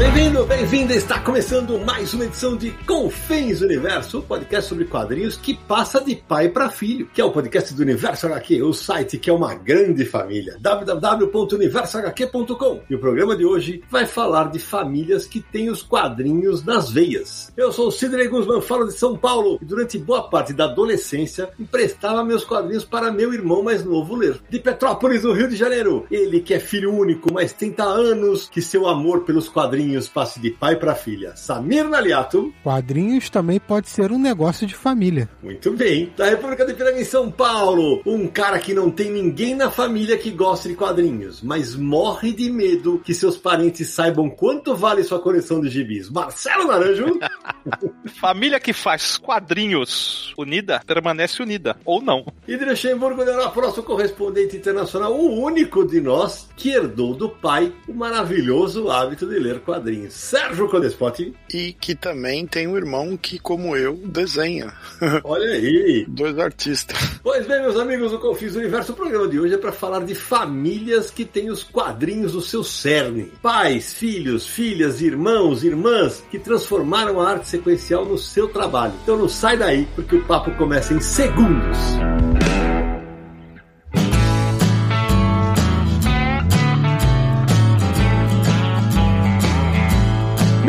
Bem-vindo, bem-vinda! Está começando mais uma edição de Confins Universo, um podcast sobre quadrinhos que passa de pai para filho, que é o podcast do Universo HQ, o site que é uma grande família, www.universohq.com. E o programa de hoje vai falar de famílias que têm os quadrinhos nas veias. Eu sou o Sidney Guzman, falo de São Paulo e durante boa parte da adolescência emprestava meus quadrinhos para meu irmão mais novo ler. De Petrópolis, no Rio de Janeiro, ele que é filho único, mas 30 anos, que seu amor pelos quadrinhos passe de pai para filha. Samir Naliato. Quadrinhos também pode ser um negócio de família. Muito bem. Da República de Piranga em São Paulo, um cara que não tem ninguém na família que goste de quadrinhos, mas morre de medo que seus parentes saibam quanto vale sua coleção de gibis. Marcelo Naranjo. família que faz quadrinhos unida permanece unida, ou não. E Luxemburgo, nosso correspondente internacional, o único de nós que herdou do pai o maravilhoso hábito de ler quadrinhos quadrinhos, Sérgio Codespot. E que também tem um irmão que, como eu, desenha. Olha aí. Dois artistas. Pois bem, meus amigos do Confis Universo, o programa de hoje é para falar de famílias que têm os quadrinhos do seu cerne. Pais, filhos, filhas, irmãos, irmãs que transformaram a arte sequencial no seu trabalho. Então não sai daí, porque o papo começa em segundos.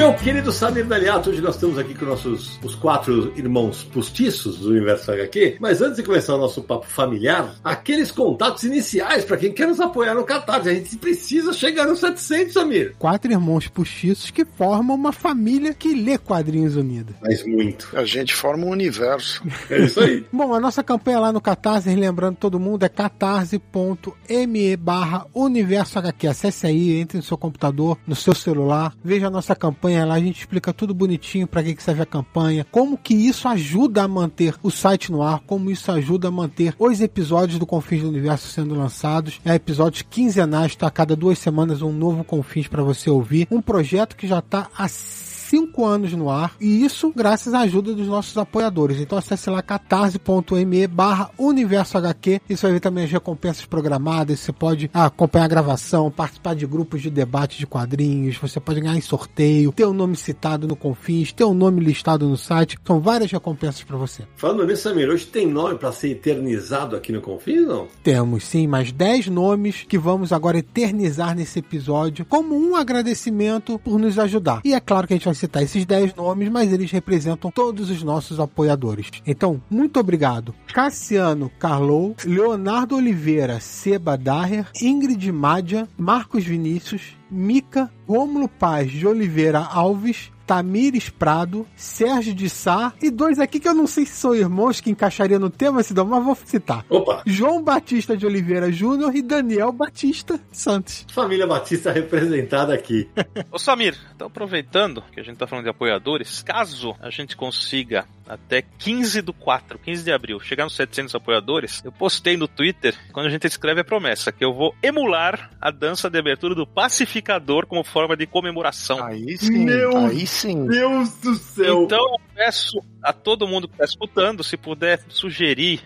Meu querido Samir Daliato, hoje nós estamos aqui com nossos os quatro irmãos postiços do Universo HQ. Mas antes de começar o nosso papo familiar, aqueles contatos iniciais para quem quer nos apoiar no Catarse. A gente precisa chegar nos 700, Samir. Quatro irmãos postiços que formam uma família que lê quadrinhos unidos. Mas muito. A gente forma um universo. É isso aí. Bom, a nossa campanha lá no Catarse, lembrando todo mundo, é catarse.me barra Universo HQ. Acesse aí, entre no seu computador, no seu celular, veja a nossa campanha campanha lá, a gente explica tudo bonitinho para que, que serve a campanha, como que isso ajuda a manter o site no ar, como isso ajuda a manter os episódios do Confins do Universo sendo lançados. É episódios quinzenais, tá? A cada duas semanas um novo Confins para você ouvir. Um projeto que já está assim cinco anos no ar, e isso graças à ajuda dos nossos apoiadores. Então acesse lá catarse.me barra universo HQ, isso vai ver também as recompensas programadas, você pode acompanhar a gravação, participar de grupos de debate de quadrinhos, você pode ganhar em sorteio, ter o um nome citado no Confins, ter o um nome listado no site, são várias recompensas para você. Falando nisso, Samir, hoje tem nome para ser eternizado aqui no Confins, não? Temos sim, mais 10 nomes que vamos agora eternizar nesse episódio como um agradecimento por nos ajudar. E é claro que a gente vai citar esses 10 nomes, mas eles representam todos os nossos apoiadores. Então, muito obrigado. Cassiano Carlou, Leonardo Oliveira Seba Daher, Ingrid Mádia, Marcos Vinícius, Mica, Rômulo Paz de Oliveira Alves, Tamires Prado, Sérgio de Sá e dois aqui que eu não sei se são irmãos que encaixaria no tema, Sidão, mas vou citar. Opa! João Batista de Oliveira Júnior e Daniel Batista Santos. Família Batista representada aqui. Ô Samir, então aproveitando que a gente tá falando de apoiadores, caso a gente consiga até 15 do 4, 15 de abril, chegar nos 700 apoiadores, eu postei no Twitter, quando a gente escreve a promessa, que eu vou emular a dança de abertura do pacificador como forma de comemoração. Aí sim, Meu aí sim. Deus do céu! Então eu peço a todo mundo que está escutando, se puder sugerir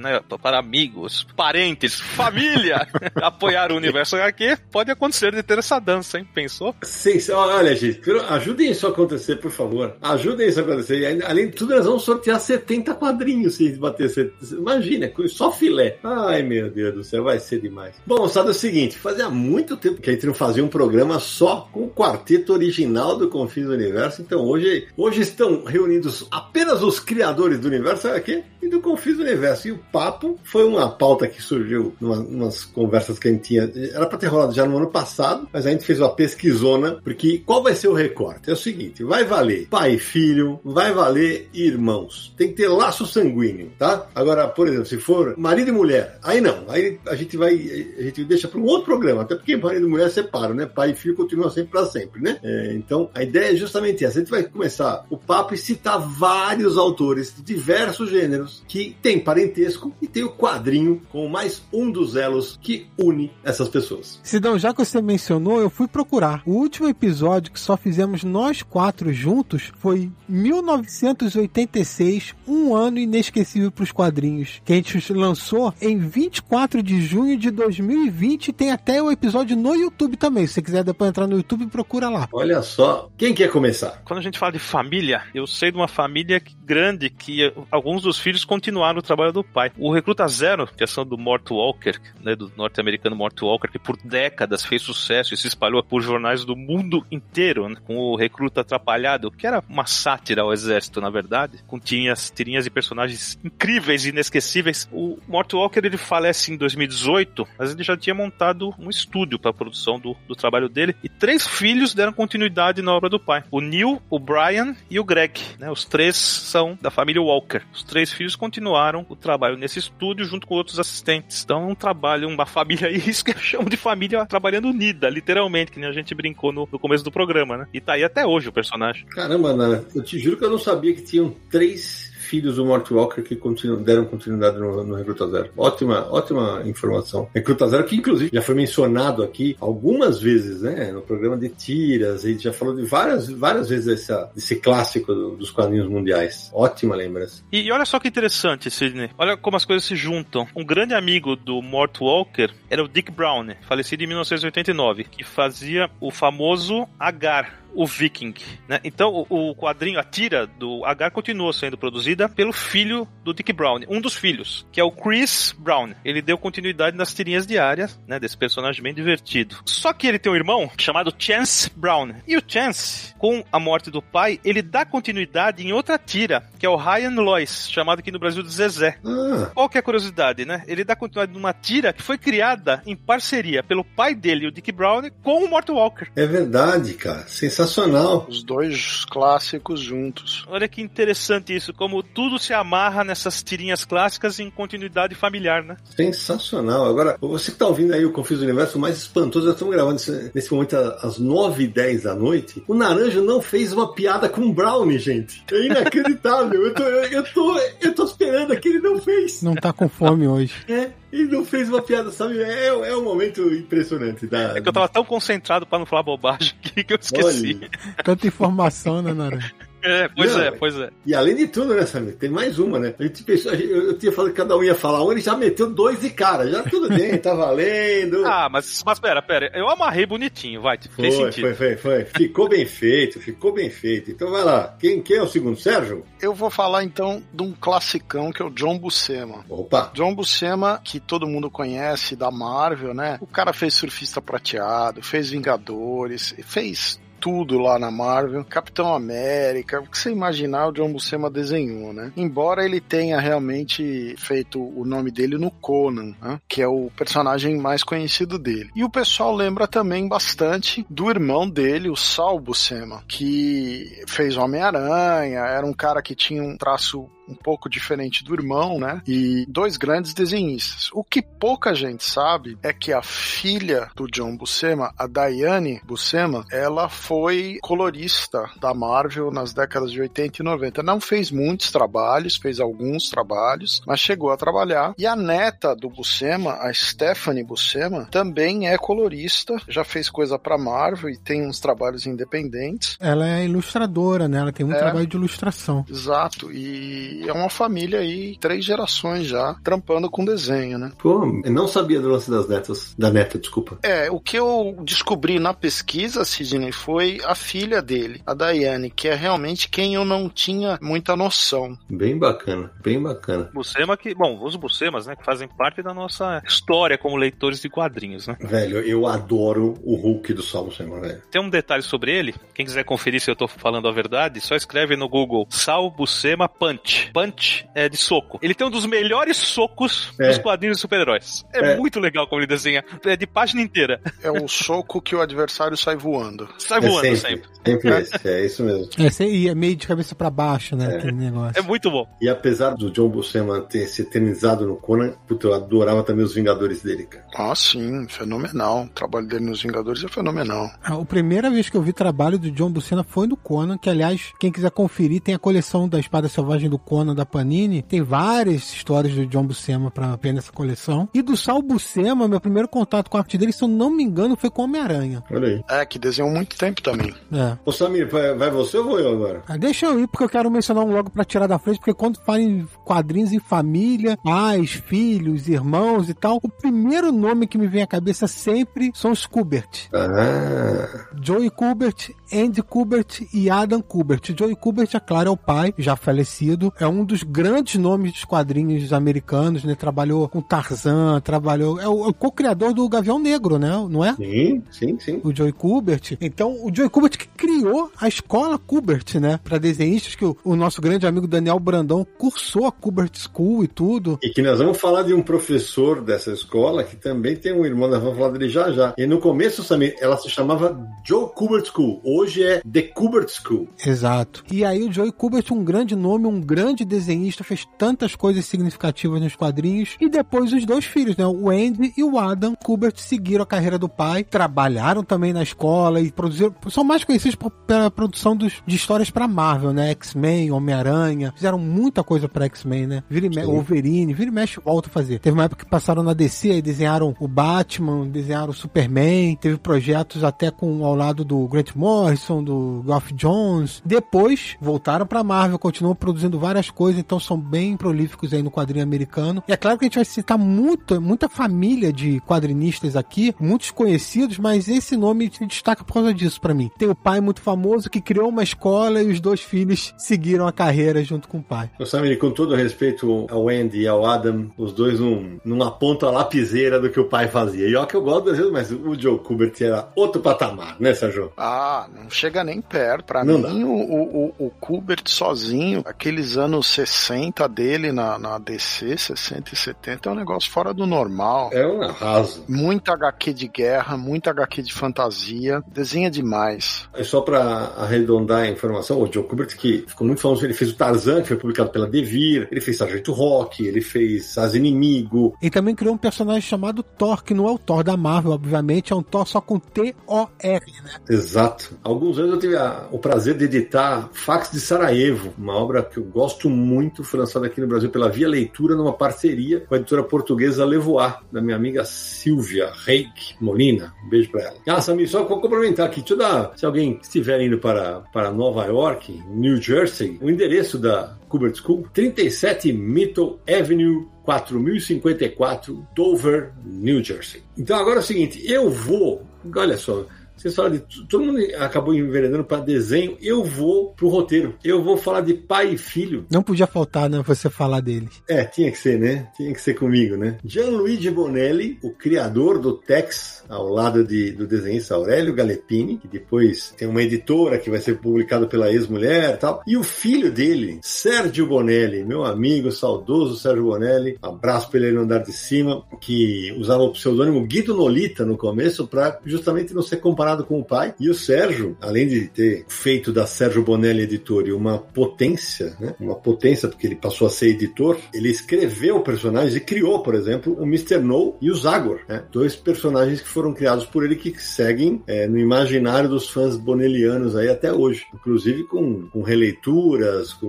né, para amigos, parentes, família, apoiar o Universo HQ, pode acontecer de ter essa dança, hein? Pensou? Sim, olha, gente, ajudem isso a acontecer, por favor. Ajudem isso a acontecer. Além de tudo, nós vamos sortear 70 quadrinhos se bater 70. Imagina, só filé. Ai, meu Deus do céu, vai ser demais. Bom, sabe o seguinte, fazia muito tempo que a gente não fazia um programa só com o quarteto original do Confins do Universo, então hoje, hoje estão reunidos apenas os criadores do Universo HQ e do Confins do Universo. E o papo foi uma pauta que surgiu numa, umas conversas que a gente tinha. Era pra ter rolado já no ano passado, mas a gente fez uma pesquisona, porque qual vai ser o recorte? É o seguinte: vai valer pai e filho, vai valer irmãos. Tem que ter laço sanguíneo, tá? Agora, por exemplo, se for marido e mulher, aí não. Aí a gente vai. A gente deixa para um outro programa, até porque marido e mulher separam, né? Pai e filho continuam sempre para sempre, né? É, então, a ideia é justamente essa. A gente vai começar o papo e citar vários autores de diversos gêneros que têm parentesco e tem o quadrinho com mais um dos elos que une essas pessoas. Sidão, já que você mencionou, eu fui procurar. O último episódio que só fizemos nós quatro juntos foi 1986, um ano inesquecível para os quadrinhos, que a gente lançou em 24 de junho de 2020. Tem até o episódio no YouTube também. Se você quiser depois entrar no YouTube, procura lá. Olha só, quem quer começar? Quando a gente fala de família, eu sei de uma família grande que alguns dos filhos continuaram o trabalho do pai. O Recruta Zero, que é ação do Mort Walker, né, do norte-americano Mort Walker, que por décadas fez sucesso e se espalhou por jornais do mundo inteiro, né, com o Recruta Atrapalhado, que era uma sátira ao exército, na verdade, com tirinhas, tirinhas e personagens incríveis e inesquecíveis. O Mort Walker ele falece em 2018, mas ele já tinha montado um estúdio para a produção do, do trabalho dele e três filhos deram continuidade na obra do pai: o Neil, o Brian e o Greg. Né, os três são da família Walker. Os três filhos continuaram o trabalho nesse estúdio junto com outros assistentes. Então é um trabalho, uma família, isso que eu chamo de família trabalhando unida, literalmente, que nem a gente brincou no, no começo do programa, né? E tá aí até hoje o personagem. Caramba, Nana, eu te juro que eu não sabia que tinham três filhos do Mort Walker que continu, deram continuidade no, no, Recruta Zero. Ótima, ótima informação. Recruta Zero que inclusive já foi mencionado aqui algumas vezes, né, no programa de tiras, e já falou de várias, várias vezes dessa, desse clássico do, dos quadrinhos mundiais. Ótima lembrança. E, e, olha só que interessante, Sidney. Olha como as coisas se juntam. Um grande amigo do Mort Walker era o Dick Brown, falecido em 1989, que fazia o famoso Agar o Viking, né? Então o, o, quadrinho, a tira do Agar continua sendo produzida pelo filho do Dick Brown, um dos filhos, que é o Chris Brown. Ele deu continuidade nas tirinhas diárias, né, desse personagem bem divertido. Só que ele tem um irmão chamado Chance Brown. E o Chance, com a morte do pai, ele dá continuidade em outra tira, que é o Ryan Lois, chamado aqui no Brasil de Zezé. Ah. Qual que é a curiosidade, né? Ele dá continuidade numa tira que foi criada em parceria pelo pai dele, o Dick Brown, com o Mort Walker. É verdade, cara. Sensacional sensacional. Os dois clássicos juntos. Olha que interessante isso, como tudo se amarra nessas tirinhas clássicas em continuidade familiar, né? Sensacional. Agora, você que tá ouvindo aí o Confuso Universo, o mais espantoso, nós estamos gravando nesse momento às 9h10 da noite. O Naranjo não fez uma piada com o Brownie, gente. É inacreditável. eu, tô, eu, eu, tô, eu tô esperando aqui, ele não fez. Não tá com fome hoje. É, ele não fez uma piada, sabe? É, é um momento impressionante. Da... É que eu tava tão concentrado para não falar bobagem que eu esqueci. Olha. Tanta informação, né, Nara? É, pois não, é, pois é. E além de tudo, né, Samir? Tem mais uma, né? A gente pensou, eu, eu tinha falado que cada um ia falar um, ele já meteu dois de cara. Já tudo bem, tá valendo. Ah, mas, mas pera, pera. Eu amarrei bonitinho, vai. Foi, foi, foi, foi. Ficou bem feito, ficou bem feito. Então vai lá. Quem, quem é o segundo, Sérgio? Eu vou falar então de um classicão que é o John Buscema. Opa! John Buscema, que todo mundo conhece da Marvel, né? O cara fez Surfista Prateado, fez Vingadores, fez tudo lá na Marvel. Capitão América, o que você imaginar o John Buscema desenhou, né? Embora ele tenha realmente feito o nome dele no Conan, né? que é o personagem mais conhecido dele. E o pessoal lembra também bastante do irmão dele, o Sal Buscema, que fez Homem-Aranha, era um cara que tinha um traço um pouco diferente do irmão, né? E dois grandes desenhistas. O que pouca gente sabe é que a filha do John Buscema, a Diane Buscema, ela foi colorista da Marvel nas décadas de 80 e 90. Não fez muitos trabalhos, fez alguns trabalhos, mas chegou a trabalhar. E a neta do Buscema, a Stephanie Buscema, também é colorista, já fez coisa para Marvel e tem uns trabalhos independentes. Ela é ilustradora, né? Ela tem muito é, trabalho de ilustração. Exato. E é uma família aí, três gerações já, trampando com desenho, né? Pô, eu não sabia do lance das netas, da neta, desculpa. É, o que eu descobri na pesquisa, Sidney, foi a filha dele, a Daiane, que é realmente quem eu não tinha muita noção. Bem bacana, bem bacana. Bucema que, bom, os Bucemas, né, que fazem parte da nossa história como leitores de quadrinhos, né? Velho, eu adoro o Hulk do Sal Buscema, velho. Tem um detalhe sobre ele, quem quiser conferir se eu tô falando a verdade, só escreve no Google Sal Buscema Punch Punch. Punch é de soco. Ele tem um dos melhores socos É. dos quadrinhos de super-heróis. É, É. muito legal como ele desenha. É de página inteira. É o soco que o adversário sai voando. Sai É voando sempre, sempre. sempre esse, é isso mesmo. É, você ia meio de cabeça pra baixo, né? Aquele negócio. É muito bom. E apesar do John Buscema ter se eternizado no Conan, puta, eu adorava também os Vingadores dele, cara. Ah, sim, fenomenal. O trabalho dele nos Vingadores é fenomenal. A a primeira vez que eu vi trabalho do John Buscema foi no Conan, que aliás, quem quiser conferir, tem a coleção da Espada Selvagem do Conan da Panini. Tem várias histórias do John Buscema pra ver nessa coleção. E do Sal Buscema, meu primeiro contato com a arte dele, se eu não me engano, foi com Homem-Aranha. Olha aí. É, que desenhou muito tempo também. É. Ô Samir, vai, vai você ou vou eu agora? Ah, Deixa eu ir, porque eu quero mencionar um logo pra tirar da frente, porque quando fala em quadrinhos em família, pais, filhos, irmãos e tal, o primeiro nome que me vem à cabeça sempre são os Kubert. Ah, Joey Kubert, Andy Kubert e Adam Kubert. Joey Kubert, é claro, é o pai, já falecido. É um dos grandes nomes dos quadrinhos americanos, né? Trabalhou com Tarzan, trabalhou... É o, é o co-criador do Gavião Negro, né? Não é? sim, sim, sim. o Joey Kubert. Então, o Joey Kubert que criou a escola Kubert, né? Pra desenhistas, que o, o nosso grande amigo Daniel Brandão cursou a Kubert School e tudo. E que nós vamos falar de um professor dessa escola que também tem um irmão, nós vamos falar dele já já. E no começo, Samir, ela se chamava Joe Kubert School. Hoje é The Kubert School. Exato. E aí o Joey Kubert, um grande nome, um grande desenhista, fez tantas coisas significativas nos quadrinhos. E depois os dois filhos, né? O Andy e o Adam Kubert seguiram a carreira do pai, trabalharam também na escola e produziram. São mais conhecidos por- pela produção dos, de histórias pra Marvel, né? X-Men, Homem-Aranha. Fizeram muita coisa pra X-Men, né? Vira e. Wolverine, vira e mexe volta a fazer. Teve uma época que passaram na DC e desenharam o Batman, desenharam o Superman. Teve projetos até com ao lado do Grant Morrison, do Geoff Jones. Depois voltaram pra Marvel, continuam produzindo várias coisas, então são bem prolíficos aí no quadrinho americano. E é claro que a gente vai citar muita, muita família de quadrinistas aqui, muitos conhecidos, mas esse nome se destaca por causa disso pra mim. Tem o pai muito famoso que criou uma escola e os dois filhos seguiram a carreira junto com o pai. Ô Samir, com todo respeito ao Andy e ao Adam, os dois não, não apontam a lapiseira do que o pai fazia. E ó que eu gosto das vezes, mas o Joe Kubert era outro patamar, né, Sérgio? Ah, não chega nem perto. Pra Não mim, o, o, o- o Kubert sozinho, aqueles anos 60 dele na, na DC, 60 e 70, é um negócio fora do normal. É um arraso. Muita HQ de guerra, muita HQ de fantasia, desenha demais. É só pra arredondar a informação, o Joe Kubert, que ficou muito famoso, ele fez o Tarzan, que foi publicado pela Devir, ele fez Sargento Rock, ele fez As Inimigo. Ele também criou um personagem chamado Thor, que não é o Thor da Marvel, obviamente, é um Thor só com T-O-R, né? Exato. Há alguns anos eu tive a- o prazer de editar Fax de Sarajevo, uma obra que eu gosto muito, foi lançada aqui no Brasil pela Via Leitura, numa parceria com a editora portuguesa Levoar, da minha amiga Silvia Reik Molina. Um beijo pra ela. Ah, Samir, só vou complementar aqui. Deixa eu dar, se alguém estiver indo para, para Nova York, New Jersey, o endereço da Kubert School, 37 Middle Avenue 4054, Dover, New Jersey. Então agora é o seguinte, eu vou, olha só, vocês falaram de. Todo mundo acabou enveredando para desenho. Eu vou pro roteiro. Eu vou falar de pai e filho. Não podia faltar, né, você falar deles. É, tinha que ser, né? Tinha que ser comigo, né? Gianluigi Bonelli, o criador do Tex, ao lado de, do desenhista Aurélio Galepini, que depois tem uma editora que vai ser publicado pela ex-mulher e tal. E o filho dele, Sérgio Bonelli, meu amigo, saudoso Sérgio Bonelli, abraço pra ele no andar de cima, que usava o pseudônimo Guido Nolita no começo para justamente não ser comparado com o pai. E o Sérgio, além de ter feito da Sérgio Bonelli Editore uma potência, né? Uma potência porque ele passou a ser editor, ele escreveu personagens e criou, por exemplo, o Mr. No e o Zagor, né? Dois personagens que foram criados por ele que seguem é, no imaginário dos fãs bonellianos aí até hoje, inclusive com, com releituras, com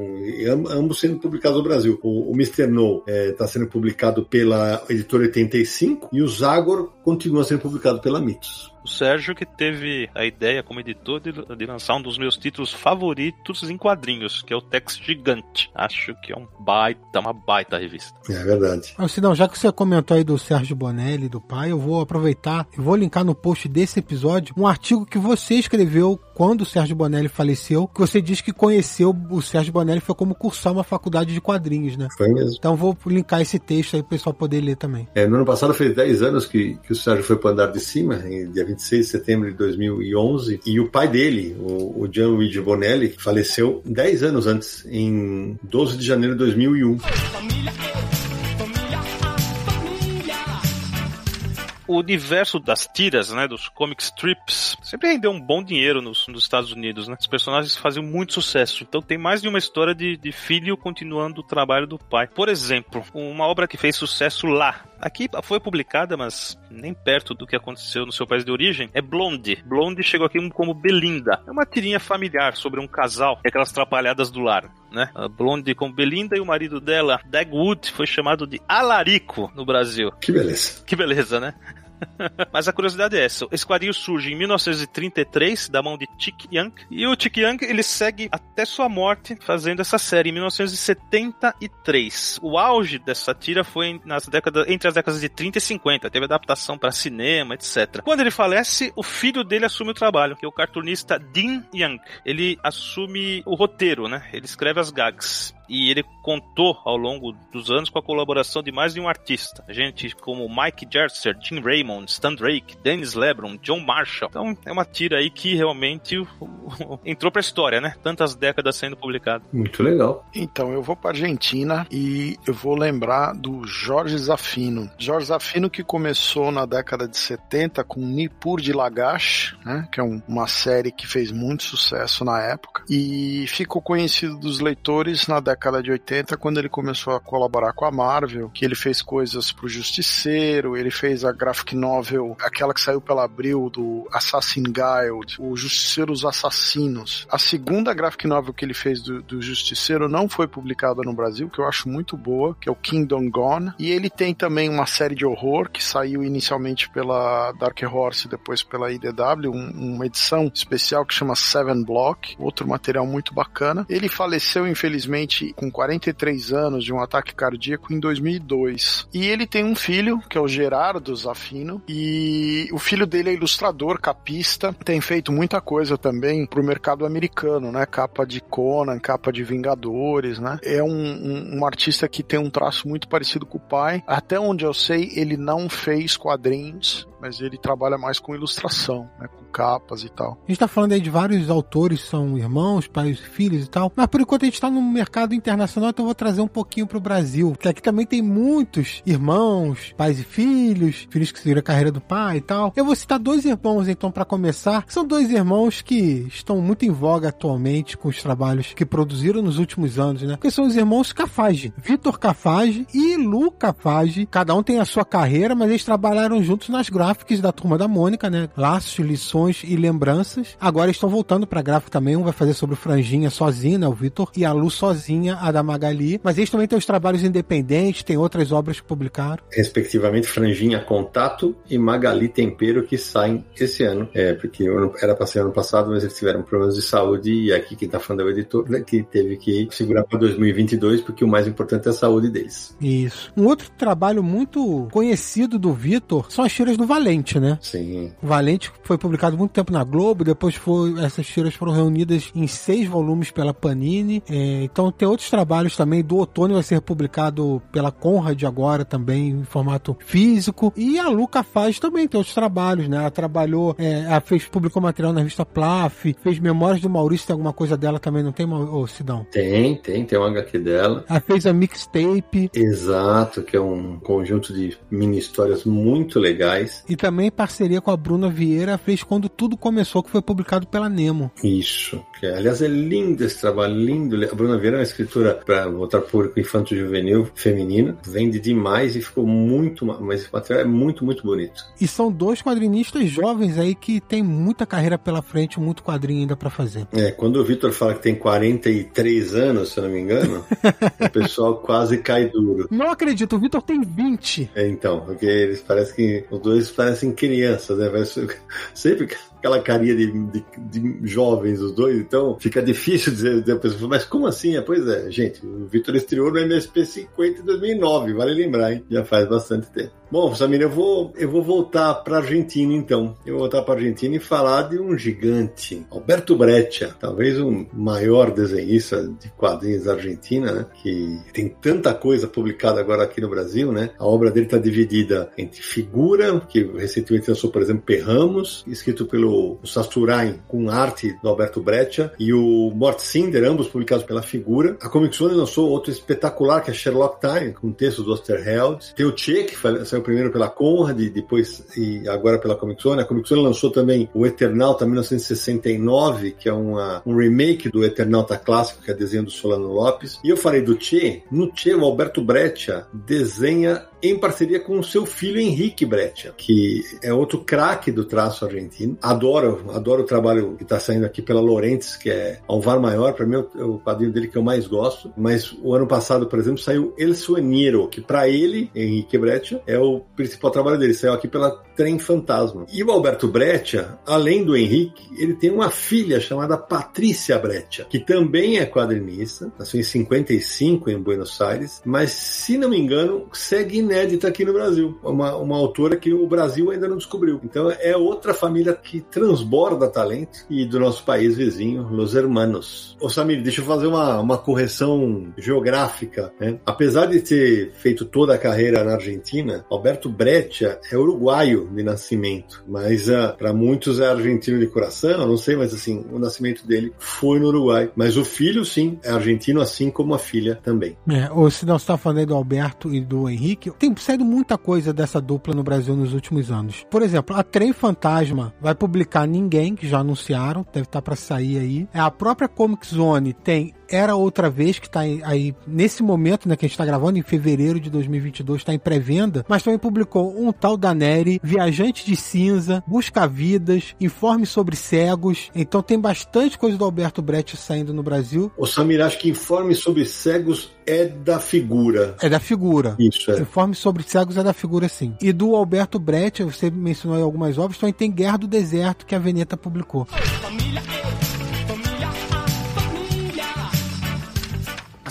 amb- ambos sendo publicados no Brasil. O, o Mr. No está sendo publicado pela editora 85 e o Zagor continua sendo publicado pela Mitos. O Sérgio que teve a ideia como editor de, de lançar um dos meus títulos favoritos em quadrinhos, que é o Tex Gigante. Acho que é um baita, uma baita revista. É verdade. Mas, Sidão, já que você comentou aí do Sérgio Bonelli, do pai, eu vou aproveitar e vou linkar no post desse episódio um artigo que você escreveu quando o Sérgio Bonelli faleceu, que você diz que conheceu o Sérgio Bonelli foi como cursar uma faculdade de quadrinhos, né? Foi mesmo. Então vou linkar esse texto aí pro pessoal poder ler também. É, no ano passado fez 10 anos que, que o Sérgio foi pro andar de cima, em dia 26 de setembro de 2011, e o pai dele, o, o Gianluigi Bonelli, faleceu 10 anos antes, em 12 de janeiro de 2001. O universo das tiras, né, dos comic strips, sempre rendeu um bom dinheiro nos, nos Estados Unidos, né? Os personagens faziam muito sucesso. Então tem mais de uma história de, de filho continuando o trabalho do pai. Por exemplo, uma obra que fez sucesso lá, Aqui foi publicada, mas nem perto do que aconteceu no seu país de origem, é Blonde. Blonde chegou aqui como Belinda. É uma tirinha familiar sobre um casal e aquelas trapalhadas do lar. Né? A Blonde com Belinda e o marido dela, Dagwood, foi chamado de Alarico no Brasil. Que beleza. Que beleza, né? Mas a curiosidade é essa: esse quadrinho surge em 1933 da mão de Chick Young e o Chick Young ele segue até sua morte fazendo essa série em 1973. O auge dessa tira foi nas décadas entre as décadas de 30 e 50, teve adaptação para cinema, etc. Quando ele falece, o filho dele assume o trabalho, que é o cartunista Dean Young. Ele assume o roteiro, né? Ele escreve as gags e ele contou ao longo dos anos com a colaboração de mais de um artista. Gente como Mike Jerser, Jim Raymond, Stan Drake, Dennis Lebron, John Marshall. Então é uma tira aí que realmente entrou pra história, né? Tantas décadas sendo publicado. Muito legal. Então, eu vou pra Argentina e eu vou lembrar do Jorge Zafino. Jorge Zafino que começou na década de 70 com Nipur de Lagash, né? Que é um, uma série que fez muito sucesso na época e ficou conhecido dos leitores na década década de 80, quando ele começou a colaborar com a Marvel, que ele fez coisas pro Justiceiro, ele fez a graphic novel, aquela que saiu pela Abril, do Assassin Guild, o Justiceiro os Assassinos. A segunda graphic novel que ele fez do, do Justiceiro não foi publicada no Brasil, que eu acho muito boa, que é o Kingdom Gone. E ele tem também uma série de horror que saiu inicialmente pela Dark Horse, depois pela IDW, um, uma edição especial que chama Seven Block, outro material muito bacana. Ele faleceu, infelizmente, com 43 anos de um ataque cardíaco em 2002. E ele tem um filho, que é o Gerardo Zafino, e o filho dele é ilustrador, capista, tem feito muita coisa também pro mercado americano, né? Capa de Conan, capa de Vingadores, né? É um, um, um artista que tem um traço muito parecido com o pai. Até onde eu sei, ele não fez quadrinhos, mas ele trabalha mais com ilustração, né, com capas e tal. A gente tá falando aí de vários autores, são irmãos, pais, filhos e tal, mas por enquanto a gente tá no mercado internacional, então eu vou trazer um pouquinho pro Brasil, que aqui também tem muitos irmãos, pais e filhos, filhos que seguiram a carreira do pai e tal. Eu vou citar dois irmãos então para começar, são dois irmãos que estão muito em voga atualmente com os trabalhos que produziram nos últimos anos, né? Que são os irmãos Cafage, Vitor Cafage e Lu Cafage. Cada um tem a sua carreira, mas eles trabalharam juntos nas gráficas gráficos da Turma da Mônica, né? Laços, lições e lembranças. Agora estão voltando pra gráfico também. Um vai fazer sobre o Franjinha sozinho, né? O Vitor. E a Lu sozinha, a da Magali. Mas eles também têm os trabalhos independentes, tem outras obras que publicaram. Respectivamente, Franjinha Contato e Magali Tempero, que saem esse ano. É, porque era pra ser ano passado, mas eles tiveram problemas de saúde. E aqui quem tá falando é o editor, né, que teve que segurar pra 2022, porque o mais importante é a saúde deles. Isso. Um outro trabalho muito conhecido do Vitor são as tiras do Valente, né? Sim. Valente foi publicado muito tempo na Globo, depois foi, essas tiras foram reunidas em seis volumes pela Panini. É, então tem outros trabalhos também. Do Outono vai ser publicado pela Conrad agora também em formato físico. E a Luca faz também, tem outros trabalhos, né? Ela trabalhou, é, ela fez, publicou material na revista Plaf, fez Memórias do Maurício, tem alguma coisa dela também, não tem, ô Sidão? Tem, tem, tem um HQ dela. Ela fez a mixtape. Exato, que é um conjunto de mini histórias muito legais. E também parceria com a Bruna Vieira fez quando tudo começou, que foi publicado pela Nemo. Isso. Que, aliás, é lindo esse trabalho, lindo. A Bruna Vieira é uma escritora para botar público infanto-juvenil feminina. Vende demais e ficou muito. Mas esse material é muito, muito bonito. E são dois quadrinistas jovens aí que tem muita carreira pela frente, muito quadrinho ainda para fazer. É, quando o Vitor fala que tem 43 anos, se eu não me engano, o pessoal quase cai duro. Não acredito, o Vitor tem 20. É, então, porque eles parece que os dois parecem crianças, né? Sempre aquela carinha de, de, de, jovens, os dois, então fica difícil dizer, pessoa, mas como assim? É, pois é, gente, o Vitor estreou no MSP 50 em 2009, vale lembrar, hein? Já faz bastante tempo. Bom, Samir, eu vou, eu vou voltar para Argentina então. Eu vou voltar para Argentina e falar de um gigante, Alberto Breccia, talvez o maior desenhista de quadrinhos da Argentina, né? Que tem tanta coisa publicada agora aqui no Brasil, né? A obra dele está dividida entre figura, que recentemente lançou, por exemplo, Perramos, escrito pelo Sasturain, com arte do Alberto Breccia, e o Mort Cinder, ambos publicados pela figura. A Comic Zone lançou outro espetacular, que é Sherlock Time, com texto do Osterheld. Tem o Che, que saiu primeiro pela Conrad, depois e agora pela Comic Zone. A Comic Zone lançou também o Eternauta 1969, que é uma, um remake do Eternauta clássico, que é desenho do Solano Lopes. E eu falei do Che. No Che, o Alberto Breccia desenha em parceria com o seu filho Henrique Breccia, que é outro craque do traço argentino. Adoro, adoro o trabalho que está saindo aqui pela Laurentiis, que é Alvar Maior, para mim é o quadrinho dele que eu mais gosto. Mas o ano passado, por exemplo, saiu El Sueñero, que para ele, Henrique Breccia, é o principal trabalho dele. Saiu aqui pela Trem Fantasma. E o Alberto Breccia, além do Henrique, ele tem uma filha chamada Patrícia Breccia, que também é quadrinista, nasceu em 55 em Buenos Aires, mas se não me engano, segue inédita aqui no Brasil. Uma, uma autora que o Brasil ainda não descobriu. Então é outra família que transborda talento e do nosso país vizinho, Los Hermanos. Ô Samir, deixa eu fazer uma, uma correção geográfica. Né? Apesar de ter feito toda a carreira na Argentina, Alberto Breccia é uruguaio de nascimento, mas uh, ah, para muitos é argentino de coração, não sei, mas assim, o nascimento dele foi no Uruguai. Mas o filho, sim, é argentino, assim como a filha também. É, ou se nós está falando do Alberto e do Henrique, tem saído muita coisa dessa dupla no Brasil nos últimos anos. Por exemplo, a Trem Fantasma vai publicar Ninguém, que já anunciaram, deve estar tá para sair aí. É a própria Comic Zone tem era Outra Vez, que está aí nesse momento, né, que a gente está gravando, em fevereiro de 2022, está em pré-venda, mas também publicou um tal da Nery, Viajante de Cinza, Busca Vidas, Informe sobre Cegos. Então tem bastante coisa do Alberto Brecht saindo no Brasil. O Samir, acho que Informe sobre Cegos é da figura. É da figura. Isso, é. Informe sobre Cegos é da figura, sim. E do Alberto Brecht, você mencionou aí algumas obras, também tem Guerra do Deserto, que a Veneta publicou. Família,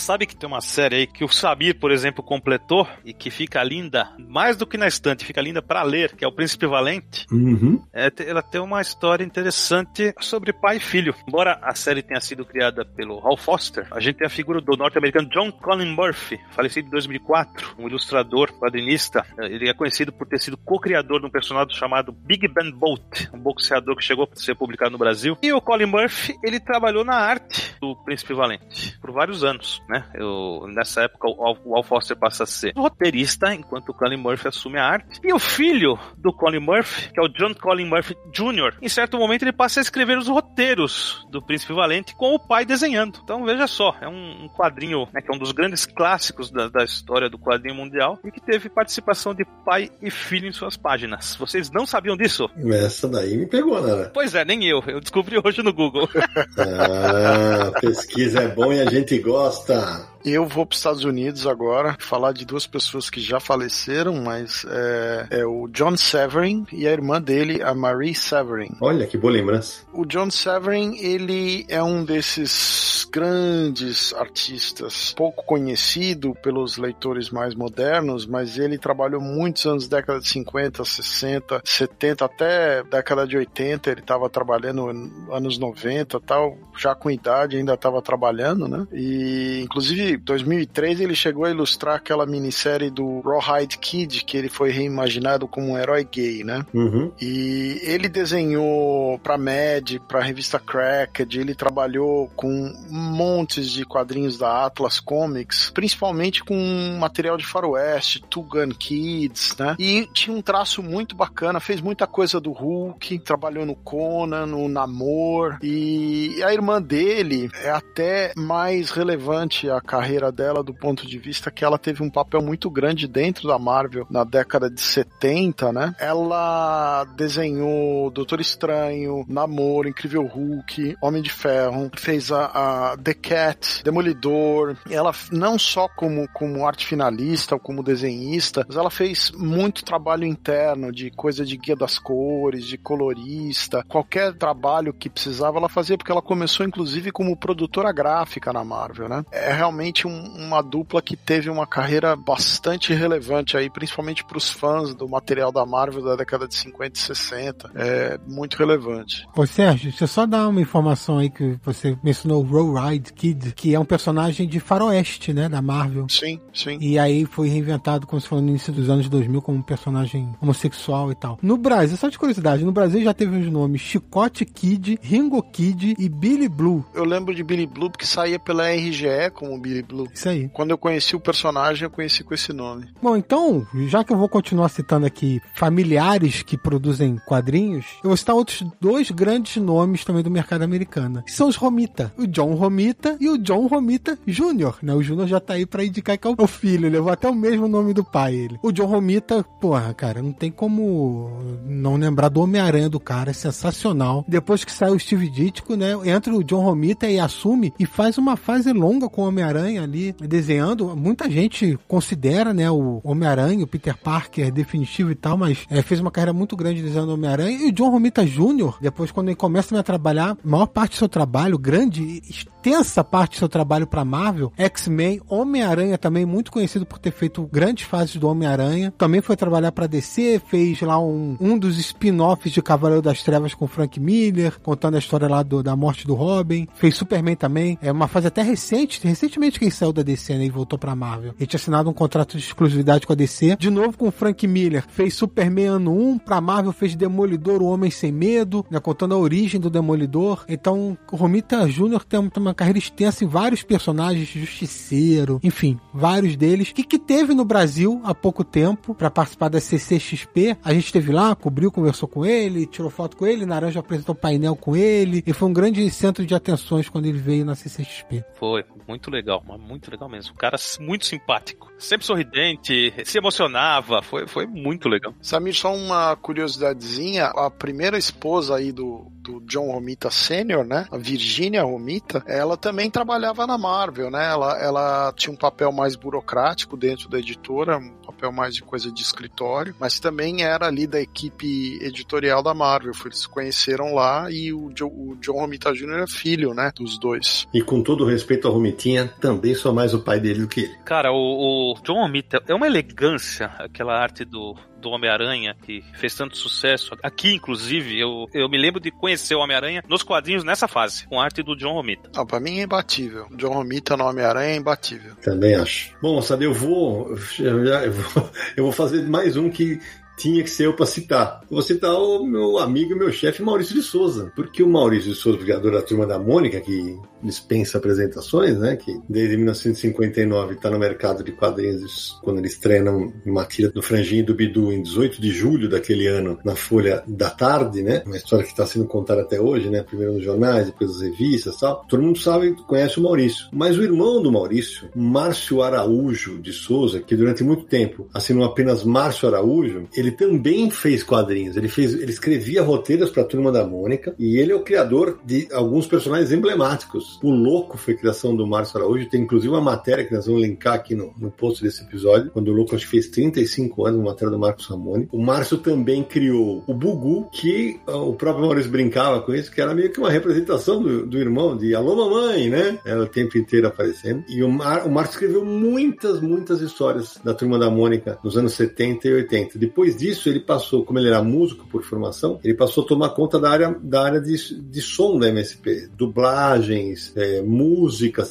Sabe que tem uma série aí que o Sabir, por exemplo, completou e que fica linda, mais do que na estante, fica linda para ler, que é o Príncipe Valente. Uhum. É, ela tem uma história interessante sobre pai e filho. Embora a série tenha sido criada pelo Hal Foster, a gente tem a figura do norte-americano John Colin Murphy, falecido em 2004, um ilustrador, quadrinista. Ele é conhecido por ter sido co-criador de um personagem chamado Big Ben Bolt, um boxeador que chegou a ser publicado no Brasil. E o Colin Murphy, ele trabalhou na arte do Príncipe Valente por vários anos né? Eu, nessa época, o, o Al Foster passa a ser roteirista, enquanto o Colin Murphy assume a arte. E o filho do Colin Murphy, que é o John Colin Murphy Jr., em certo momento ele passa a escrever os roteiros do Príncipe Valente com o pai desenhando. Então veja só, é um, um quadrinho né, que é um dos grandes clássicos da, da história do quadrinho mundial e que teve participação de pai e filho em suas páginas. Vocês não sabiam disso? Essa daí me pegou, né? Pois é, nem eu. Eu descobri hoje no Google. ah, pesquisa é bom e a gente gosta. Indiana Eu vou para os Estados Unidos agora falar de duas pessoas que já faleceram, mas é, é, o John Severin e a irmã dele, a Marie Severin. Olha que boa lembrança. O John Severin, ele é um desses grandes artistas, pouco conhecido pelos leitores mais modernos, mas ele trabalhou muitos anos, década de 50, 60, 70, até década de 80, ele estava trabalhando anos 90 tal, já com idade ainda estava trabalhando, né? E inclusive 2003 ele chegou a ilustrar aquela minissérie do Rawhide Kid, que ele foi reimaginado como um herói gay, né? Uhum. E ele desenhou pra Mad, pra revista Cracked, ele trabalhou com montes de quadrinhos da Atlas Comics, principalmente com material de faroeste, Two Gun Kids, né? E tinha um traço muito bacana, fez muita coisa do Hulk, trabalhou no Conan, no Namor, e a irmã dele é até mais relevante a carreira carreira dela do ponto de vista que ela teve um papel muito grande dentro da Marvel na década de 70, né? Ela desenhou Doutor Estranho, Namor, Incrível Hulk, Homem de Ferro, fez a, a The Cat, Demolidor. Ela não só como, como arte finalista ou como desenhista, mas ela fez muito trabalho interno de coisa de guia das cores, de colorista, qualquer trabalho que precisava ela fazia, porque ela começou inclusive como produtora gráfica na Marvel, né? É realmente um, uma dupla que teve uma carreira bastante relevante aí, principalmente para os fãs do material da Marvel da década de 50 e 60. É muito relevante. Ô Sérgio, deixa eu só dar uma informação aí que você mencionou o Row Ride Kid, que é um personagem de faroeste, né, da Marvel. Sim, sim. E aí foi reinventado, como se falou no início dos anos 2000, como um personagem homossexual e tal. No Brasil, só de curiosidade, no Brasil já teve os nomes Chicote Kid, Ringo Kid e Billy Blue. Eu lembro de Billy Blue porque saía pela RGE como Billy Blue. Isso aí. Quando eu conheci o personagem, eu conheci com esse nome. Bom, então, já que eu vou continuar citando aqui familiares que produzem quadrinhos, eu vou citar outros dois grandes nomes também do mercado americano, que são os Romita. O John Romita e o John Romita Jr., né? O Júnior já tá aí pra indicar que é o filho, levou até o mesmo nome do pai, ele. O John Romita, porra, cara, não tem como não lembrar do Homem-Aranha do cara, é sensacional. Depois que saiu o Steve Ditko, né, entra o John Romita e assume e faz uma fase longa com o Homem-Aranha ali, desenhando. Muita gente considera, né, o Homem-Aranha, o Peter Parker definitivo e tal, mas é, fez uma carreira muito grande desenhando Homem-Aranha. E o John Romita Jr., depois quando ele começa a trabalhar, a maior parte do seu trabalho, grande, extensa parte do seu trabalho para Marvel, X-Men, Homem-Aranha também, muito conhecido por ter feito grandes fases do Homem-Aranha. Também foi trabalhar para DC, fez lá um, um dos spin-offs de Cavaleiro das Trevas com Frank Miller, contando a história lá do, da morte do Robin. Fez Superman também. É uma fase até recente, recentemente que ele saiu da DC né, e voltou pra Marvel. Ele tinha assinado um contrato de exclusividade com a DC. De novo com Frank Miller. Fez Superman ano 1, pra Marvel fez Demolidor, o Homem Sem Medo, né, contando a origem do Demolidor. Então, Romita Jr. tem uma carreira extensa em vários personagens, Justiceiro, enfim, vários deles. E que teve no Brasil há pouco tempo para participar da CCXP. A gente esteve lá, cobriu, conversou com ele, tirou foto com ele, Naranja apresentou painel com ele. E foi um grande centro de atenções quando ele veio na CCXP. Foi, muito legal, muito legal mesmo. Um cara muito simpático, sempre sorridente, se emocionava, foi, foi muito legal. Samir, só uma curiosidadezinha, a primeira esposa aí do, do John Romita Sênior, né, a Virginia Romita, ela também trabalhava na Marvel, né, ela, ela tinha um papel mais burocrático dentro da editora, um papel mais de coisa de escritório, mas também era ali da equipe editorial da Marvel, eles se conheceram lá e o, jo, o John Romita Jr. é filho, né, dos dois. E com todo respeito ao Romitinha, também sou mais o pai dele do que ele. Cara, o, o John Romita é uma elegância, aquela arte do, do Homem-Aranha, que fez tanto sucesso. Aqui, inclusive, eu, eu me lembro de conhecer o Homem-Aranha nos quadrinhos nessa fase, com arte do John Romita. Ah, pra mim é imbatível. John Romita no Homem-Aranha é imbatível. Também acho. Bom, sabe, eu vou, eu, já, eu vou. Eu vou fazer mais um que tinha que ser eu para citar. Vou citar o meu amigo e meu chefe Maurício de Souza, porque o Maurício de Souza, criador da Turma da Mônica, que dispensa apresentações, né, que desde 1959 está no mercado de quadrinhos, quando eles treinam uma tira do Franjinho do Bidu em 18 de julho daquele ano, na Folha da Tarde, né, uma história que está sendo contada até hoje, né, primeiro nos jornais, depois nas revistas tal. Todo mundo sabe, conhece o Maurício. Mas o irmão do Maurício, Márcio Araújo de Souza, que durante muito tempo assinou apenas Márcio Araújo, ele também fez quadrinhos. Ele fez, ele escrevia roteiros para a Turma da Mônica e ele é o criador de alguns personagens emblemáticos. O Louco foi criação do Márcio Araújo. Tem inclusive uma matéria que nós vamos linkar aqui no, no post desse episódio, quando o Louco acho fez 35 anos, uma matéria do Marcos Ramone. O Márcio também criou o Bugu, que uh, o próprio Maurício brincava com isso, que era meio que uma representação do, do irmão, de Alô Mamãe, né? Era o tempo inteiro aparecendo. E o, Mar, o Márcio escreveu muitas, muitas histórias da Turma da Mônica nos anos 70 e 80. Depois disso, ele passou, como ele era músico por formação, ele passou a tomar conta da área, da área de, de som da MSP, dublagens, é,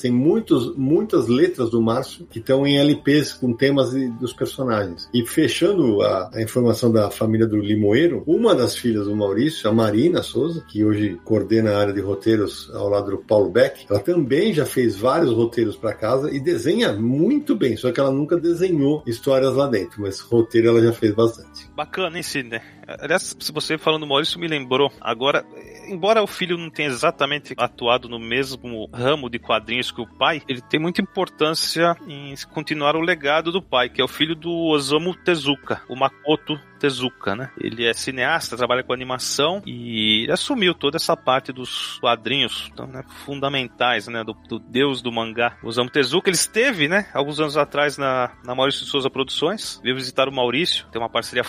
tem muitos, muitas letras do Márcio que estão em LPs com temas de, dos personagens. E fechando a, a, informação da família do Limoeiro, uma das filhas do Maurício, a Marina Souza, que hoje coordena a área de roteiros ao lado do Paulo Beck, ela também já fez vários roteiros para casa e desenha muito bem, só que ela nunca desenhou histórias lá dentro, mas roteiro ela já fez bastante. Correct Bacana, hein, Sidney? Aliás, se você falando Maurício me lembrou, agora, embora o filho não tenha exatamente atuado no mesmo ramo de quadrinhos que o pai, ele tem muita importância em continuar o legado do pai, que é o filho do Osamu Tezuka, o Makoto Tezuka, né? Ele é cineasta, trabalha com animação e assumiu toda essa parte dos quadrinhos então, né, fundamentais, né? Do, do, deus do mangá. Osamu Tezuka, ele esteve, né? Alguns anos atrás na, na Maurício de Souza Produções, veio visitar o Maurício, tem uma parceria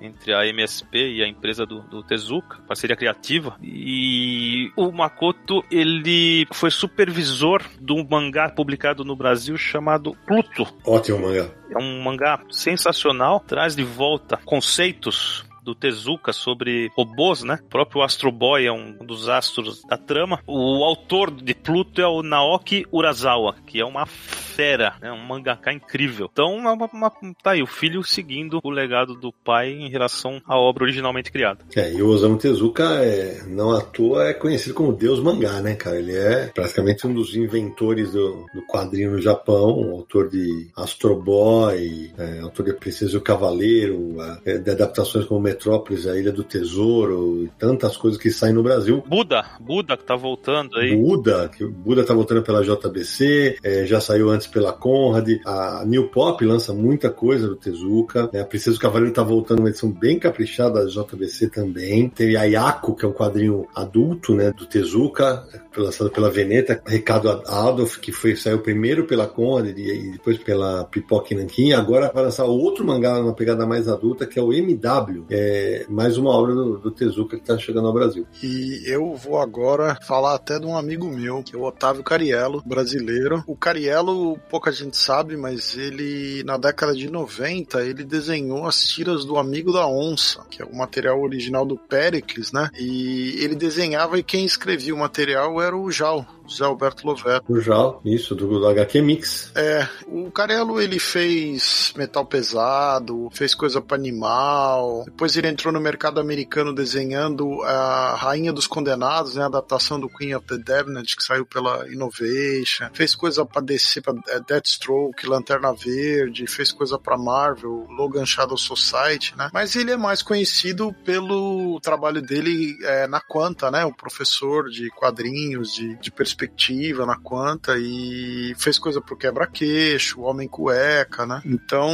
entre a MSP e a empresa do, do Tezuka, parceria criativa. E o Makoto, ele foi supervisor de um mangá publicado no Brasil chamado Pluto. Ótimo mangá. É um mangá sensacional, traz de volta conceitos do Tezuka sobre robôs, né? O próprio Astro Boy é um dos astros da trama. O autor de Pluto é o Naoki Urasawa, que é uma fera, né? um mangaka incrível. Então, uma, uma, tá aí, o filho seguindo o legado do pai em relação à obra originalmente criada. É, e o Osamu Tezuka, é, não à toa, é conhecido como Deus Mangá, né, cara? Ele é praticamente um dos inventores do, do quadrinho no Japão, autor de Astro Boy, é, autor de Princesa e o Cavaleiro, é, de adaptações como Metrópolis, A Ilha do Tesouro e tantas coisas que saem no Brasil. Buda, Buda que tá voltando aí. Buda, que Buda tá voltando pela JBC, é, já saiu antes pela Conrad. A New Pop lança muita coisa do Tezuka. Né? A Princesa do Cavaleiro tá voltando uma edição bem caprichada da JBC também. Tem a que é um quadrinho adulto, né, do Tezuka, lançado pela Veneta. Ricardo Adolf, que foi, saiu primeiro pela Conrad e depois pela Pipoca Nankin. Agora vai lançar outro mangá, uma pegada mais adulta, que é o MW. É, mais uma obra do, do Tezuka que está chegando ao Brasil. E eu vou agora falar até de um amigo meu, que é o Otávio Cariello, brasileiro. O Cariello, pouca gente sabe, mas ele, na década de 90, ele desenhou as tiras do Amigo da Onça, que é o material original do Pericles, né? E ele desenhava e quem escrevia o material era o Jal, José Alberto Loveto. O Jal, isso, do, do HQ Mix. É, o Carello ele fez metal pesado, fez coisa para animal, depois ele entrou no mercado americano desenhando a Rainha dos Condenados, né, a adaptação do Queen of the Damned, que saiu pela Innovation, fez coisa para DC, pra é, Deathstroke, Lanterna Verde, fez coisa para Marvel, Logan Shadow Society, né, mas ele é mais conhecido pelo trabalho dele é, na Quanta, né, o professor de quadrinhos, de, de perspectiva perspectiva na Quanta e fez coisa pro Quebra-Queixo, Homem Cueca, né? Então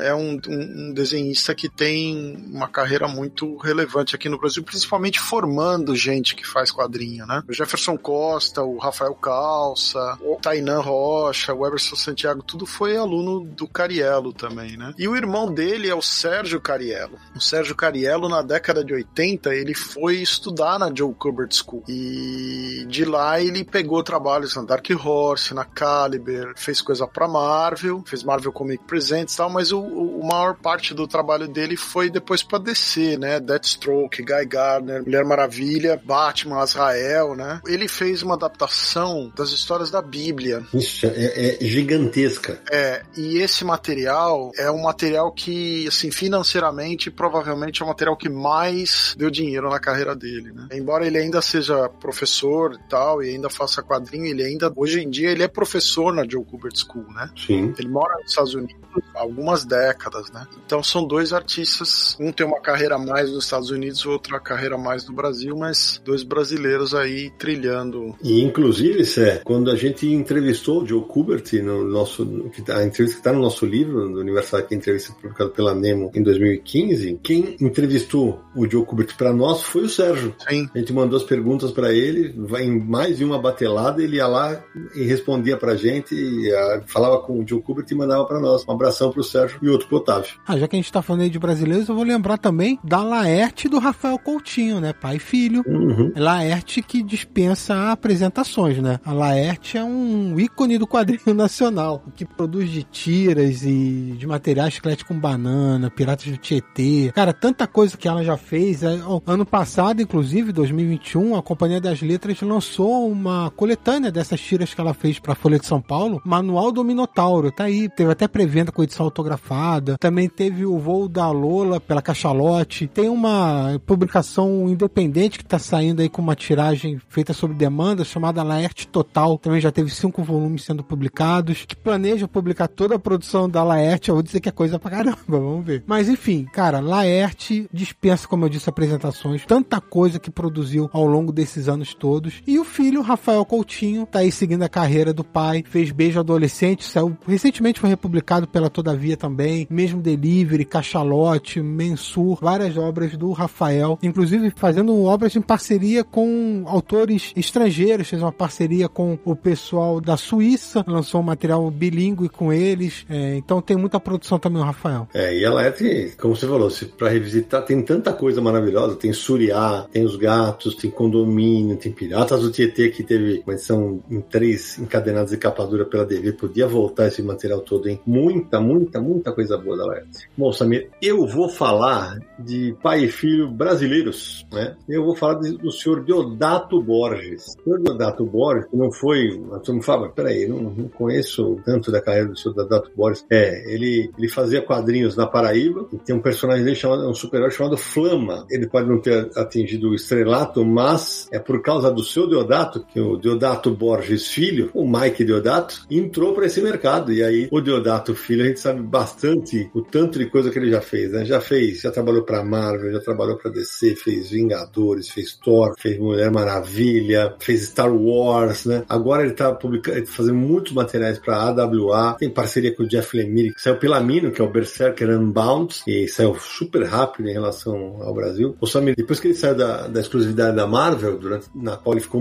é um, um, desenhista que tem uma carreira muito relevante aqui no Brasil, principalmente formando gente que faz quadrinho, né? O Jefferson Costa, o Rafael Calça, o Tainan Rocha, o Everson Santiago, tudo foi aluno do Cariello também, né? E o irmão dele é o Sérgio Cariello. O Sérgio Cariello, na década de 80, ele foi estudar na Joe Kubert School. E de lá ele pegou trabalhos na Dark Horse, na Caliber, fez coisa pra Marvel, fez Marvel Comic Presents e tal, mas o, o maior parte do trabalho dele foi depois pra DC, né? Deathstroke, Guy Gardner, Mulher Maravilha, Batman, Azrael, né? Ele fez uma adaptação das histórias da Bíblia. Isso, é, é gigantesca. É, e esse material é um material que, assim, financeiramente, provavelmente é o material que mais deu dinheiro na carreira dele, né? Embora ele ainda seja professor e tal, e ainda faça quadrinho, ele ainda, hoje em dia, ele é professor na Joe Kubert School, né? Sim. Ele mora nos Estados Unidos há algumas décadas, né? Então são dois artistas, um tem uma carreira mais nos Estados Unidos, outro a carreira mais no Brasil, mas dois brasileiros aí trilhando. E inclusive, Sé, quando a gente entrevistou o Joe Kubert no nosso, a entrevista que está no nosso livro, do Universal, que é entrevista publicada pela Nemo em 2015, quem entrevistou o Joe Kubert para nós foi o Sérgio. Sim. A gente mandou as perguntas para ele, vai em mais de uma batelada, ele ia lá e respondia pra gente, e, uh, falava com o Joe Kubert e mandava para nós. Um abração pro Sérgio e outro pro Otávio. Ah, já que a gente tá falando aí de brasileiros, eu vou lembrar também da Laerte do Rafael Coutinho, né? Pai e filho. Uhum. Laerte que dispensa apresentações, né? A Laerte é um ícone do quadrinho nacional, que produz de tiras e de materiais chiclete com banana, Piratas do Tietê. Cara, tanta coisa que ela já fez. É, ano passado, inclusive, 2021, a Companhia das Letras lançou uma uma coletânea dessas tiras que ela fez pra Folha de São Paulo, Manual do Minotauro, tá aí, teve até pré-venda com edição autografada, também teve o voo da Lola pela Cachalote, tem uma publicação independente que tá saindo aí com uma tiragem feita sob demanda, chamada Laerte Total, também já teve cinco volumes sendo publicados, que planeja publicar toda a produção da Laerte, eu vou dizer que é coisa pra caramba, vamos ver. Mas enfim, cara, Laerte dispensa, como eu disse, apresentações, tanta coisa que produziu ao longo desses anos todos, e o filho, Rafael Coutinho, tá aí seguindo a carreira do pai, fez Beijo Adolescente, saiu, recentemente foi republicado pela Todavia também, mesmo Delivery, Cachalote, Mensur, várias obras do Rafael, inclusive fazendo obras em parceria com autores estrangeiros, fez uma parceria com o pessoal da Suíça, lançou um material bilíngue com eles, é, então tem muita produção também o Rafael. É, e ela é, como você falou, para revisitar tem tanta coisa maravilhosa, tem Suriá, tem os gatos, tem condomínio, tem Piratas do Tietê que teve uma edição em três encadenadas e capa dura pela DV, podia voltar esse material todo, hein? Muita, muita, muita coisa boa da Laerte. Bom, Samir, eu vou falar de pai e filho brasileiros, né? Eu vou falar de, do senhor Deodato Borges. O senhor Deodato Borges, não foi, a turma fala, peraí, não, não conheço tanto da carreira do senhor Deodato Borges. É, ele, ele fazia quadrinhos na Paraíba, e tem um personagem dele chamado, um super-herói chamado Flama. Ele pode não ter atingido o estrelato, mas é por causa do seu Deodato, que o Deodato Borges filho, o Mike Deodato, entrou para esse mercado. E aí, o Deodato filho, a gente sabe bastante o tanto de coisa que ele já fez, né? Já fez, já trabalhou para Marvel, já trabalhou para DC, fez Vingadores, fez Thor, fez Mulher Maravilha, fez Star Wars, né? Agora ele tá publicando, fazendo muitos materiais para AWA, tem parceria com o Jeff Lemire, que saiu pela Mino, que é o Berserker Unbound, e saiu super rápido em relação ao Brasil. O Samir, depois que ele saiu da, da exclusividade da Marvel, durante, na qual ele ficou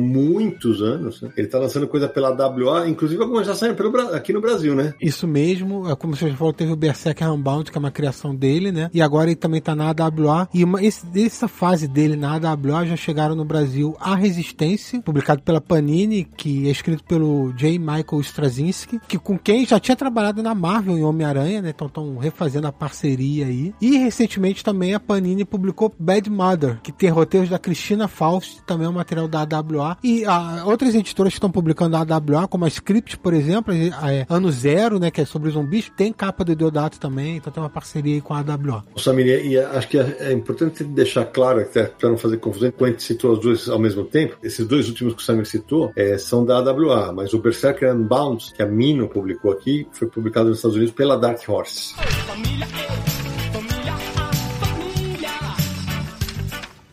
anos, né? ele tá lançando coisa pela AWA, inclusive algumas já saíram pelo, aqui no Brasil, né? Isso mesmo, é como você já falou, teve o Berserker Unbound, que é uma criação dele, né? E agora ele também tá na AWA, e uma, esse, essa fase dele na AWA já chegaram no Brasil A Resistência, publicado pela Panini, que é escrito pelo J. Michael Straczynski, que com quem já tinha trabalhado na Marvel em Homem-Aranha, né? Então estão refazendo a parceria aí. E recentemente também a Panini publicou Bad Mother, que tem roteiros da Cristina Faust, também é um material da AWA. E a, outras editoras que estão publicando a AWA, como a Script, por exemplo, é, Ano Zero, né? Que é sobre zumbis, tem capa do Deodato também, então tem uma parceria aí com a AWA. Samir, e acho que é, é importante deixar claro, para não fazer confusão, quando a gente citou as duas ao mesmo tempo, esses dois últimos que o Samir citou é, são da AWA, mas o Berserker Unbound, que a Mino publicou aqui, foi publicado nos Estados Unidos pela Dark Horse. Família,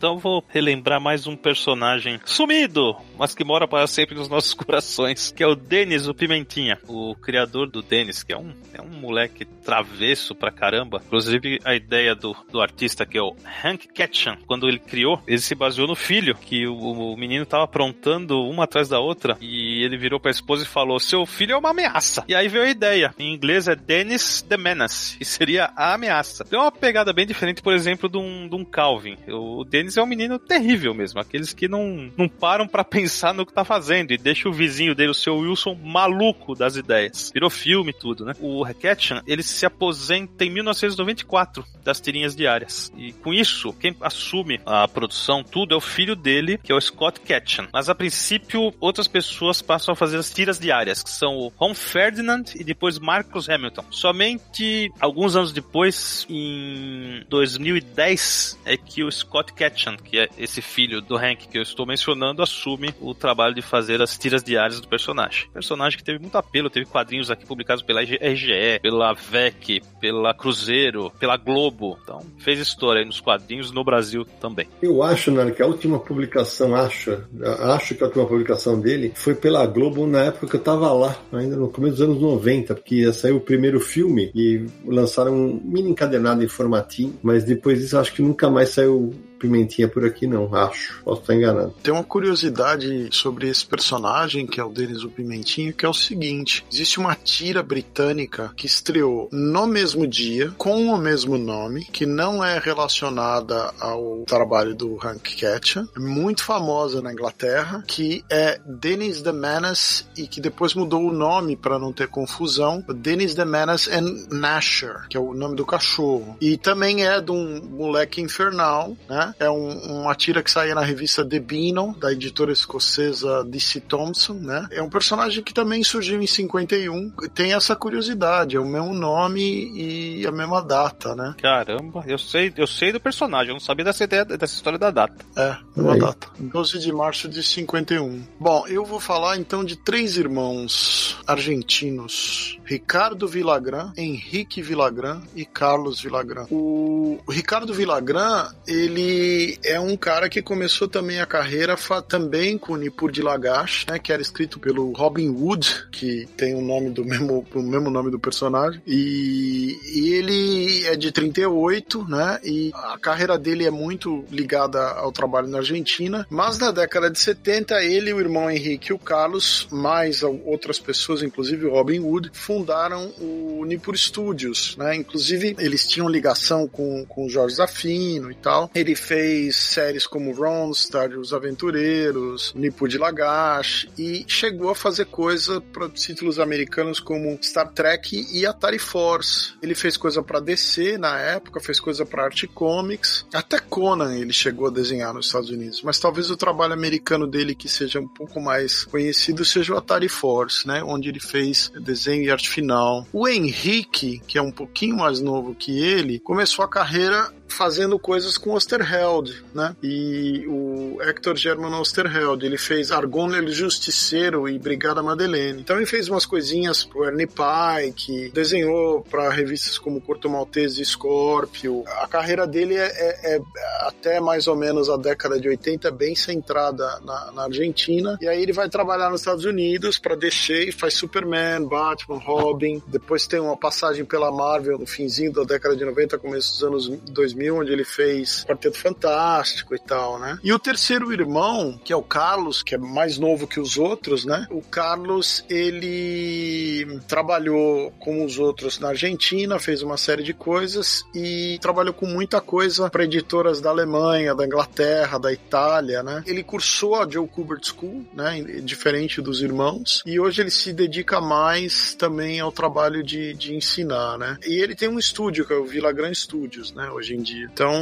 Então vou relembrar mais um personagem sumido, mas que mora para sempre nos nossos corações, que é o Denis, o Pimentinha, o criador do Denis, que é um, é um moleque travesso pra caramba. Inclusive, a ideia do, do artista, que é o Hank Ketchum, quando ele criou, ele se baseou no filho, que o, o menino tava aprontando uma atrás da outra, e ele virou pra esposa e falou: Seu filho é uma ameaça. E aí veio a ideia. Em inglês é Dennis the Menace, e seria a ameaça. Tem uma pegada bem diferente, por exemplo, de um, de um Calvin. O Dennis é um menino terrível mesmo, aqueles que não, não param para pensar no que tá fazendo e deixa o vizinho dele, o seu Wilson, maluco das ideias. Virou filme tudo, né? O Ketchum, ele se aposenta em 1994 das tirinhas diárias. E com isso, quem assume a produção, tudo, é o filho dele, que é o Scott Ketchum. Mas a princípio, outras pessoas passam a fazer as tiras diárias, que são o Ron Ferdinand e depois Marcus Hamilton. Somente alguns anos depois, em 2010, é que o Scott Ketchum, que é esse filho do Hank que eu estou mencionando, assume o trabalho de fazer as tiras diárias do personagem. Personagem que teve muito apelo, teve quadrinhos aqui publicados pela RGE, pela VEC, pela Cruzeiro, pela Globo. Então, fez história nos quadrinhos no Brasil também. Eu acho, Nara, que a última publicação, acho, acho que a última publicação dele foi pela Globo na época que eu tava lá, ainda no começo dos anos 90, porque ia sair o primeiro filme e lançaram um mini encadenado em formatinho, mas depois disso acho que nunca mais saiu Pimentinha por aqui, não, acho. Posso estar enganado. Tem uma curiosidade sobre esse personagem, que é o Denis o Pimentinho, que é o seguinte: existe uma tira britânica que estreou no mesmo dia, com o mesmo nome, que não é relacionada ao trabalho do Hank Ketchum, é muito famosa na Inglaterra, que é Dennis the Menace e que depois mudou o nome para não ter confusão, Dennis the Menace and Nasher, que é o nome do cachorro. E também é de um moleque infernal, né? Né? É um, uma tira que saía na revista The Beano, da editora escocesa DC Thompson, né? É um personagem que também surgiu em 51. Tem essa curiosidade, é o mesmo nome e a mesma data, né? Caramba, eu sei, eu sei do personagem, eu não sabia dessa ideia, dessa história da data. É, uma data. 12 de março de 51. Bom, eu vou falar então de três irmãos argentinos: Ricardo Villagrán, Henrique Villagrán e Carlos Villagrán. O Ricardo Villagrán, ele é um cara que começou também a carreira também com o Nipur de Lagash, né, que era escrito pelo Robin Wood, que tem o nome do mesmo, o mesmo nome do personagem. E, e ele é de 38, né? E a carreira dele é muito ligada ao trabalho na Argentina. Mas na década de 70, ele, o irmão Henrique e o Carlos, mais outras pessoas, inclusive o Robin Wood, fundaram o Nippur Studios, né? Inclusive, eles tinham ligação com, com o Jorge Zafino e tal. Ele fez séries como Ronstadt, Os Aventureiros, Nippur de Lagash e chegou a fazer coisa para títulos americanos como Star Trek e Atari Force. Ele fez coisa para DC na época, fez coisa para Art Comics, até Conan ele chegou a desenhar nos Estados Unidos, mas talvez o trabalho americano dele que seja um pouco mais conhecido seja o Atari Force, né, onde ele fez desenho e arte final. O Henrique, que é um pouquinho mais novo que ele, começou a carreira fazendo coisas com Osterheld, né? E o Hector German Osterheld, ele fez Argon el Justiceiro e Brigada Madeleine. Então ele fez umas coisinhas pro Ernie Pike, desenhou para revistas como Corto Maltese e Scorpio. A carreira dele é, é, é, até mais ou menos a década de 80 bem centrada na, na Argentina. E aí ele vai trabalhar nos Estados Unidos para DC e faz Superman, Batman, Robin. Depois tem uma passagem pela Marvel no finzinho da década de 90, começo dos anos 2000 2000, onde ele fez Quarteto Fantástico e tal, né? E o terceiro irmão, que é o Carlos, que é mais novo que os outros, né? O Carlos, ele trabalhou com os outros na Argentina, fez uma série de coisas e trabalhou com muita coisa para editoras da Alemanha, da Inglaterra, da Itália, né? Ele cursou a Joe Kubert School, né? Diferente dos irmãos, e hoje ele se dedica mais também ao trabalho de, de ensinar, né? E ele tem um estúdio, que é o Vila Gran Studios, né? Hoje em dia dia. Então,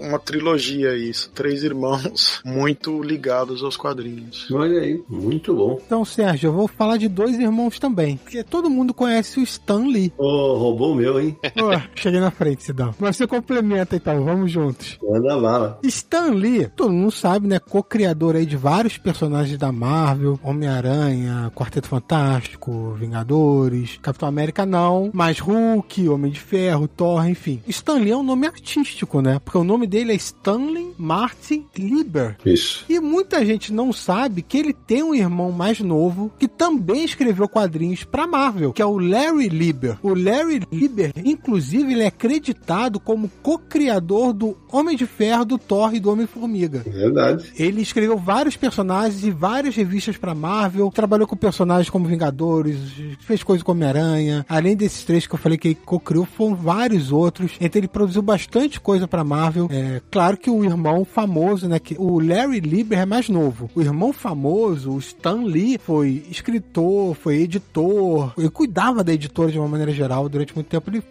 uma trilogia isso. Três irmãos muito ligados aos quadrinhos. Olha aí, muito bom. Então, Sérgio, eu vou falar de dois irmãos também. Porque todo mundo conhece o Stan Lee. Ô, oh, roubou o meu, hein? Oh, cheguei na frente, Sidão. Mas você complementa então, vamos juntos. Manda bala. Stan Lee, todo mundo sabe, né? Co-criador aí de vários personagens da Marvel. Homem-Aranha, Quarteto Fantástico, Vingadores, Capitão América não, mas Hulk, Homem de Ferro, Thor, enfim. Stan Lee é um nome artístico né? Porque o nome dele é Stanley Martin Lieber. Isso. E muita gente não sabe que ele tem um irmão mais novo que também escreveu quadrinhos para Marvel, que é o Larry Lieber. O Larry Lieber, inclusive, ele é acreditado como co-criador do Homem de Ferro, do Thor e do Homem-Formiga. Verdade. Ele escreveu vários personagens e várias revistas para Marvel, trabalhou com personagens como Vingadores, fez coisas como Homem-Aranha. Além desses três que eu falei que ele co-criou, foram vários outros. Então ele produziu bastante bastante coisa pra Marvel. É, claro que o irmão famoso, né? Que o Larry Lieber é mais novo. O irmão famoso, o Stan Lee, foi escritor, foi editor. Ele cuidava da editora de uma maneira geral. Durante muito tempo ele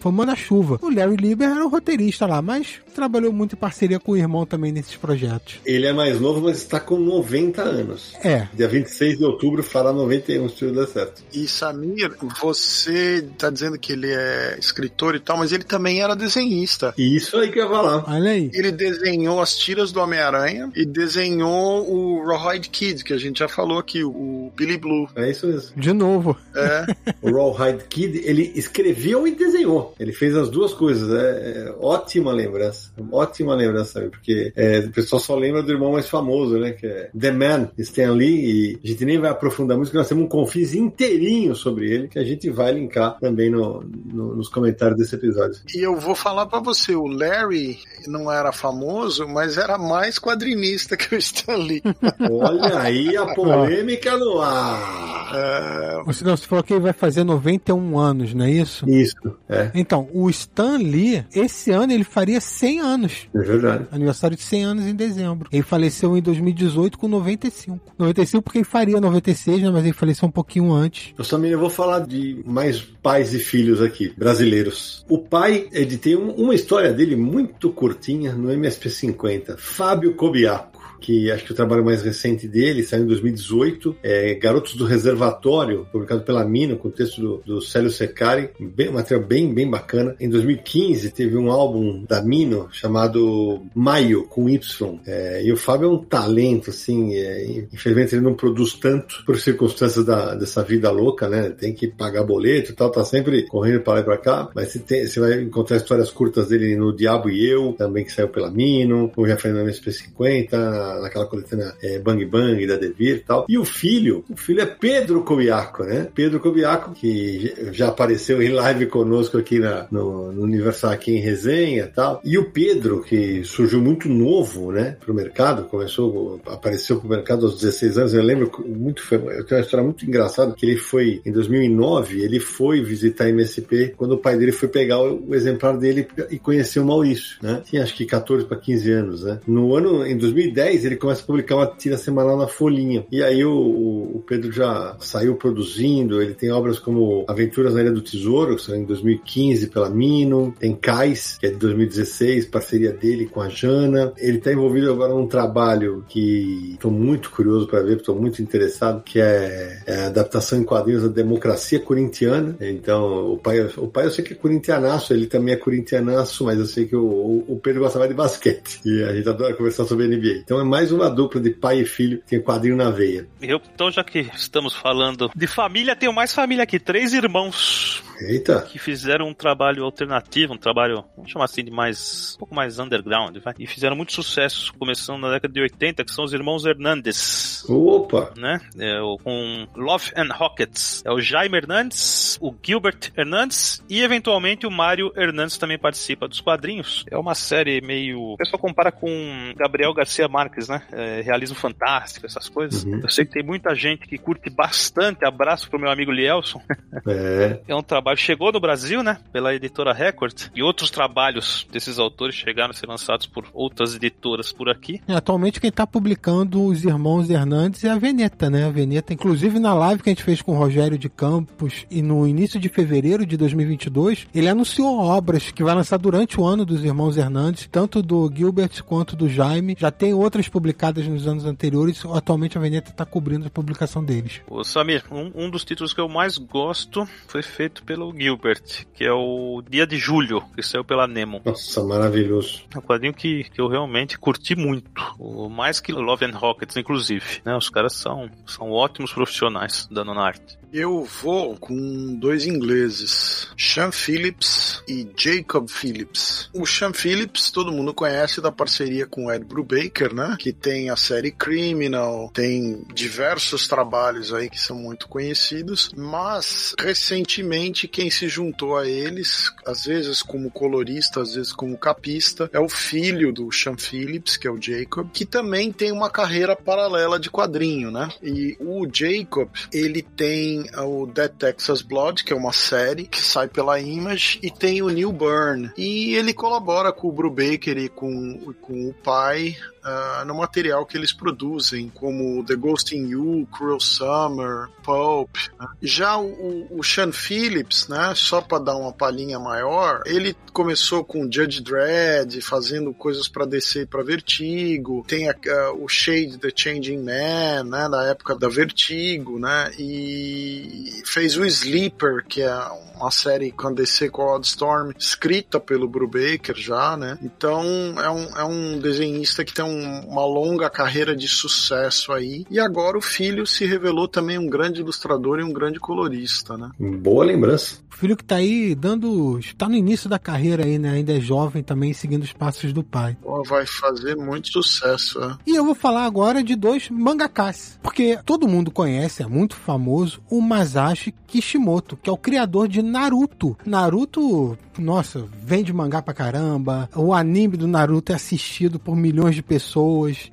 foi manda-chuva. O Larry Lieber era o roteirista lá, mas trabalhou muito em parceria com o irmão também nesses projetos. Ele é mais novo, mas está com 90 anos. É. Dia 26 de outubro fará 91, se tudo der certo. E Samir, você tá dizendo que ele é escritor e tal, mas ele também era desenhista. Isso aí que eu ia falar. Olha aí. Ele desenhou as tiras do Homem-Aranha e desenhou o Rawhide Kid, que a gente já falou aqui, o Billy Blue. É isso mesmo. De novo. É. o Rawhide Kid, ele escreveu e desenhou. Ele fez as duas coisas. É, é ótima lembrança. Ótima lembrança, sabe? Porque é, o pessoal só lembra do irmão mais famoso, né? Que é The Man, Stan Lee. E a gente nem vai aprofundar muito, porque nós temos um confis inteirinho sobre ele, que a gente vai linkar também no, no, nos comentários desse episódio. E eu vou falar para você, o Larry não era famoso, mas era mais quadrinista que o Stanley. Olha aí a polêmica no ar. É... Você, não, você falou que ele vai fazer 91 anos, não é isso? Isso, é. Então, o Stan Lee, esse ano ele faria 100 anos. anos. É verdade. Aniversário de 100 anos em dezembro. Ele faleceu em 2018 com 95. 95 porque ele faria 96, né? Mas ele faleceu um pouquinho antes. Eu também eu vou falar de mais pais e filhos aqui, brasileiros. O pai, ele tem um- uma história dele muito curtinha no MSP 50. Fábio Cobiaco que acho que o trabalho mais recente dele saiu em 2018, é Garotos do Reservatório, publicado pela Mina, com o texto do, do Célio Secari, bem, um material bem, bem bacana. Em 2015 teve um álbum da Mino chamado Maio, com Y. É, e o Fábio é um talento, assim, é, infelizmente ele não produz tanto por circunstâncias da, dessa vida louca, né? Tem que pagar boleto e tal, tá sempre correndo para lá e para cá, mas você, tem, você vai encontrar histórias curtas dele no Diabo e Eu, também que saiu pela Mino, o Jafé na SP50, naquela coletânea é, Bang Bang da Devir e tal. E o filho, o filho é Pedro Cobiaco, né? Pedro Cobiaco, que já apareceu em live conosco aqui na, no, no Universal aqui em resenha e tal. E o Pedro, que surgiu muito novo, né, pro mercado, começou, apareceu pro mercado aos 16 anos. Eu lembro muito, foi, eu tenho uma história muito engraçada que ele foi, em 2009, ele foi visitar a MSP quando o pai dele foi pegar o, o exemplar dele e conheceu o Maurício, né? Tinha acho que 14 para 15 anos, né? No ano, em 2010, ele começa a publicar uma tira semanal na Folhinha, e aí o, o, Pedro já saiu produzindo, ele tem obras como Aventuras na Ilha do Tesouro, que saiu em 2015 pela Mino, tem Cais, que é de 2016, parceria dele com a Jana. Ele está envolvido agora num trabalho que estou muito curioso para ver, estou muito interessado, que é, é a adaptação em quadrinhos da democracia corintiana. Então, o pai, o pai eu sei que é corintianaço, ele também é corintianaço, mas eu sei que o, o Pedro gosta mais de basquete. E a gente adora conversar sobre NBA. Então é mais uma dupla de pai e filho que tem quadrinho na veia. Eu, então, já que estamos falando de família, tenho mais família aqui. Três irmãos Eita! que fizeram um trabalho alternativo, um trabalho, vamos chamar assim, de mais, um pouco mais underground, vai? E fizeram muito sucesso, começando na década de 80, que são os irmãos Hernandes. Opa! Né? É, com Love and Rockets. É o Jaime Hernandes, o Gilbert Hernandes e eventualmente o Mário Hernandes também participa dos quadrinhos. É uma série meio. O pessoal compara com Gabriel Garcia Marques, né? É, realismo fantástico, essas coisas. Uhum. Eu sei que tem muita gente que curte bastante. Abraço pro meu amigo Lielson. É. É um trabalho chegou no Brasil, né, pela editora Record, e outros trabalhos desses autores chegaram a ser lançados por outras editoras por aqui. E atualmente quem tá publicando os irmãos Hernandes é a Veneta, né? A Veneta, inclusive na live que a gente fez com o Rogério de Campos e no início de fevereiro de 2022, ele anunciou obras que vai lançar durante o ano dos irmãos Hernandes, tanto do Gilbert quanto do Jaime. Já tem outras publicadas nos anos anteriores, atualmente a Veneta tá cobrindo a publicação deles. Ô, Samir, um, um dos títulos que eu mais gosto foi feito pelo Gilbert, que é o Dia de Julho, que saiu pela Nemo. Nossa, maravilhoso. É um quadrinho que, que eu realmente curti muito. O, mais que Love and Rockets, inclusive. Né? Os caras são, são ótimos profissionais dando na arte. Eu vou com dois ingleses, Sean Phillips e Jacob Phillips. O Sean Phillips todo mundo conhece da parceria com o Ed Brubaker, né? Que tem a série Criminal, tem diversos trabalhos aí que são muito conhecidos, mas recentemente quem se juntou a eles, às vezes como colorista, às vezes como capista, é o filho do Sean Phillips, que é o Jacob, que também tem uma carreira paralela de quadrinho, né? E o Jacob, ele tem o Dead Texas Blood, que é uma série que sai pela Image, e tem o Neil Byrne. E ele colabora com o Brubaker e com, com o pai uh, no material que eles produzem, como The Ghost in You, Cruel Summer, Pulp. Né? Já o, o Sean Phillips, né, só para dar uma palhinha maior, ele começou com Judge Dredd, fazendo coisas para descer e para Vertigo, tem a, o Shade The Changing Man, né, na época da Vertigo, né, e fez o Sleeper, que é uma série com a DC com a Wildstorm, escrita pelo Brubaker já, né, então é um, é um desenhista que tem um, uma longa carreira de sucesso aí, e agora o filho se revelou também um grande ilustrador e um grande colorista, né. Boa lembrança. O filho que tá aí dando. está no início da carreira aí, né? Ainda é jovem também, seguindo os passos do pai. Pô, vai fazer muito sucesso, é. E eu vou falar agora de dois mangakas. Porque todo mundo conhece, é muito famoso, o Masashi Kishimoto, que é o criador de Naruto. Naruto, nossa, vende mangá pra caramba. O anime do Naruto é assistido por milhões de pessoas.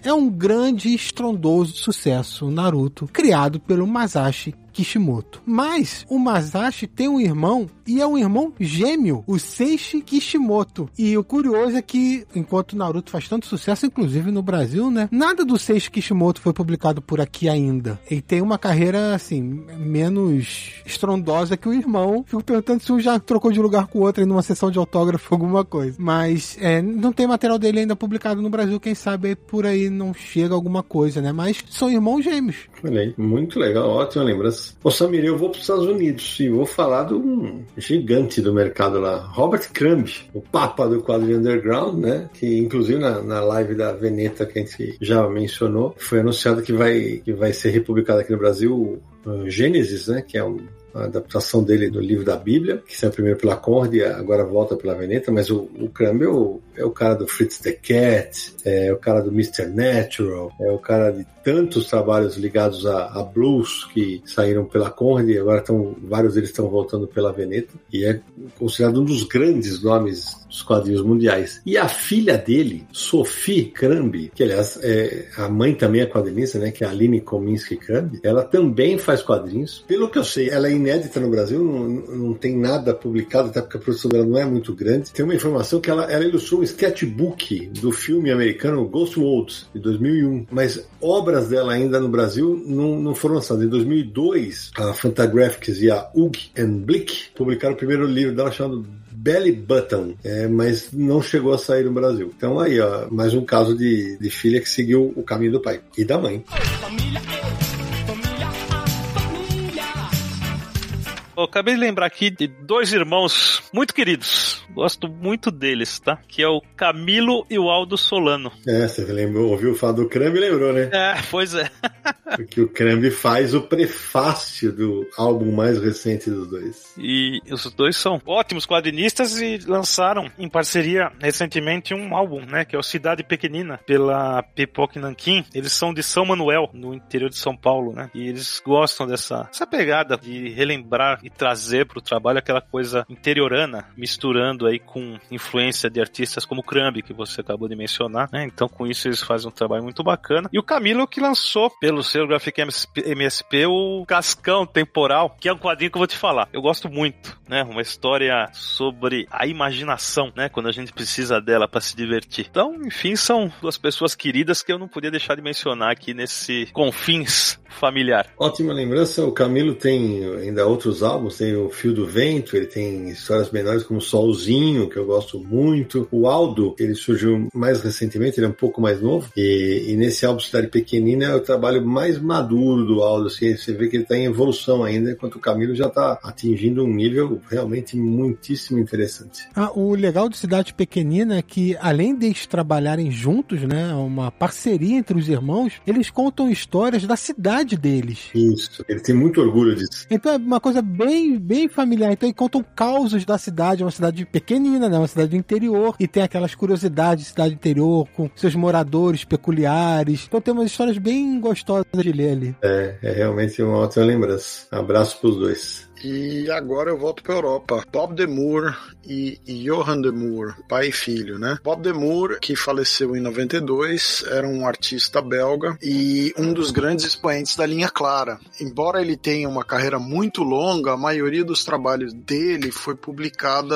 É um grande e estrondoso sucesso, Naruto, criado pelo Masashi Kishimoto. Mas o Masashi tem um irmão e é um irmão gêmeo, o Seishi Kishimoto. E o curioso é que, enquanto Naruto faz tanto sucesso, inclusive no Brasil, né? Nada do Seishi Kishimoto foi publicado por aqui ainda. Ele tem uma carreira, assim, menos estrondosa que o irmão. Fico perguntando se um já trocou de lugar com o outro em numa sessão de autógrafo, alguma coisa. Mas é, não tem material dele ainda publicado no Brasil. Quem sabe por aí não chega alguma coisa, né? Mas são irmãos gêmeos. Olha aí, muito legal, ótima lembrança. Ô Samir, eu vou para os Estados Unidos e vou falar de um gigante do mercado lá, Robert Crumb, o papa do quadrinho underground, né? Que inclusive na, na live da Veneta que a gente já mencionou, foi anunciado que vai, que vai ser republicado aqui no Brasil Gênesis, né? Que é um a adaptação dele do livro da Bíblia, que saiu primeiro pela Conrad e agora volta pela Veneta, mas o, o Crumble é o cara do Fritz the Cat, é o cara do Mr. Natural, é o cara de tantos trabalhos ligados a, a blues que saíram pela Conrad e agora estão, vários deles estão voltando pela Veneta e é considerado um dos grandes nomes dos quadrinhos mundiais. E a filha dele, Sophie Crumb, que aliás é, a mãe também é quadrinista, né, que é a Aline Kominsky Crumb, ela também faz quadrinhos. Pelo que eu sei, ela é inédita no Brasil, não, não tem nada publicado, até porque a produção dela não é muito grande. Tem uma informação que ela, ela ilustrou um sketchbook do filme americano Ghost World, de 2001, mas obras dela ainda no Brasil não, não foram lançadas. Em 2002, a Fantagraphics e a and Blick publicaram o primeiro livro dela chamado Belly Button, é, mas não chegou a sair no Brasil. Então aí, ó, mais um caso de, de filha que seguiu o caminho do pai e da mãe. Família. Eu acabei de lembrar aqui de dois irmãos muito queridos. Gosto muito deles, tá? Que é o Camilo e o Aldo Solano. É, você lembrou, ouviu falar do Crumb e lembrou, né? É, pois é. Porque o Crumb faz o prefácio do álbum mais recente dos dois. E os dois são ótimos quadrinistas e lançaram em parceria recentemente um álbum, né? Que é o Cidade Pequenina, pela Pipoque Nankin. Eles são de São Manuel, no interior de São Paulo, né? E eles gostam dessa, dessa pegada de relembrar e trazer para o trabalho aquela coisa interiorana, misturando aí com influência de artistas como Crumb, que você acabou de mencionar, né? Então com isso eles fazem um trabalho muito bacana. E o Camilo que lançou pelo seu Graphic MSP o Cascão Temporal, que é um quadrinho que eu vou te falar. Eu gosto muito, né? Uma história sobre a imaginação, né? Quando a gente precisa dela para se divertir. Então, enfim, são duas pessoas queridas que eu não podia deixar de mencionar aqui nesse confins familiar. Ótima lembrança. O Camilo tem ainda outros álbuns tem o Fio do Vento, ele tem histórias menores como Solzinho, que eu gosto muito. O Aldo, ele surgiu mais recentemente, ele é um pouco mais novo, e, e nesse álbum Cidade Pequenina é o trabalho mais maduro do Aldo, assim, você vê que ele está em evolução ainda, enquanto o Camilo já está atingindo um nível realmente muitíssimo interessante. Ah, o legal de Cidade Pequenina é que, além deles trabalharem juntos, né, uma parceria entre os irmãos, eles contam histórias da cidade deles. Isso, ele tem muito orgulho disso. Então é uma coisa bem bem, bem familiar. Então, eles contam causos da cidade, é uma cidade pequenina, né? Uma cidade do interior, e tem aquelas curiosidades de cidade interior, com seus moradores peculiares. Então, tem umas histórias bem gostosas de ler ali. É, é realmente uma ótima lembrança. Abraço pros dois. E agora eu volto para Europa. Bob Demure e Johan Demure, pai e filho, né? Bob Demure, que faleceu em 92, era um artista belga e um dos grandes expoentes da linha clara. Embora ele tenha uma carreira muito longa, a maioria dos trabalhos dele foi publicada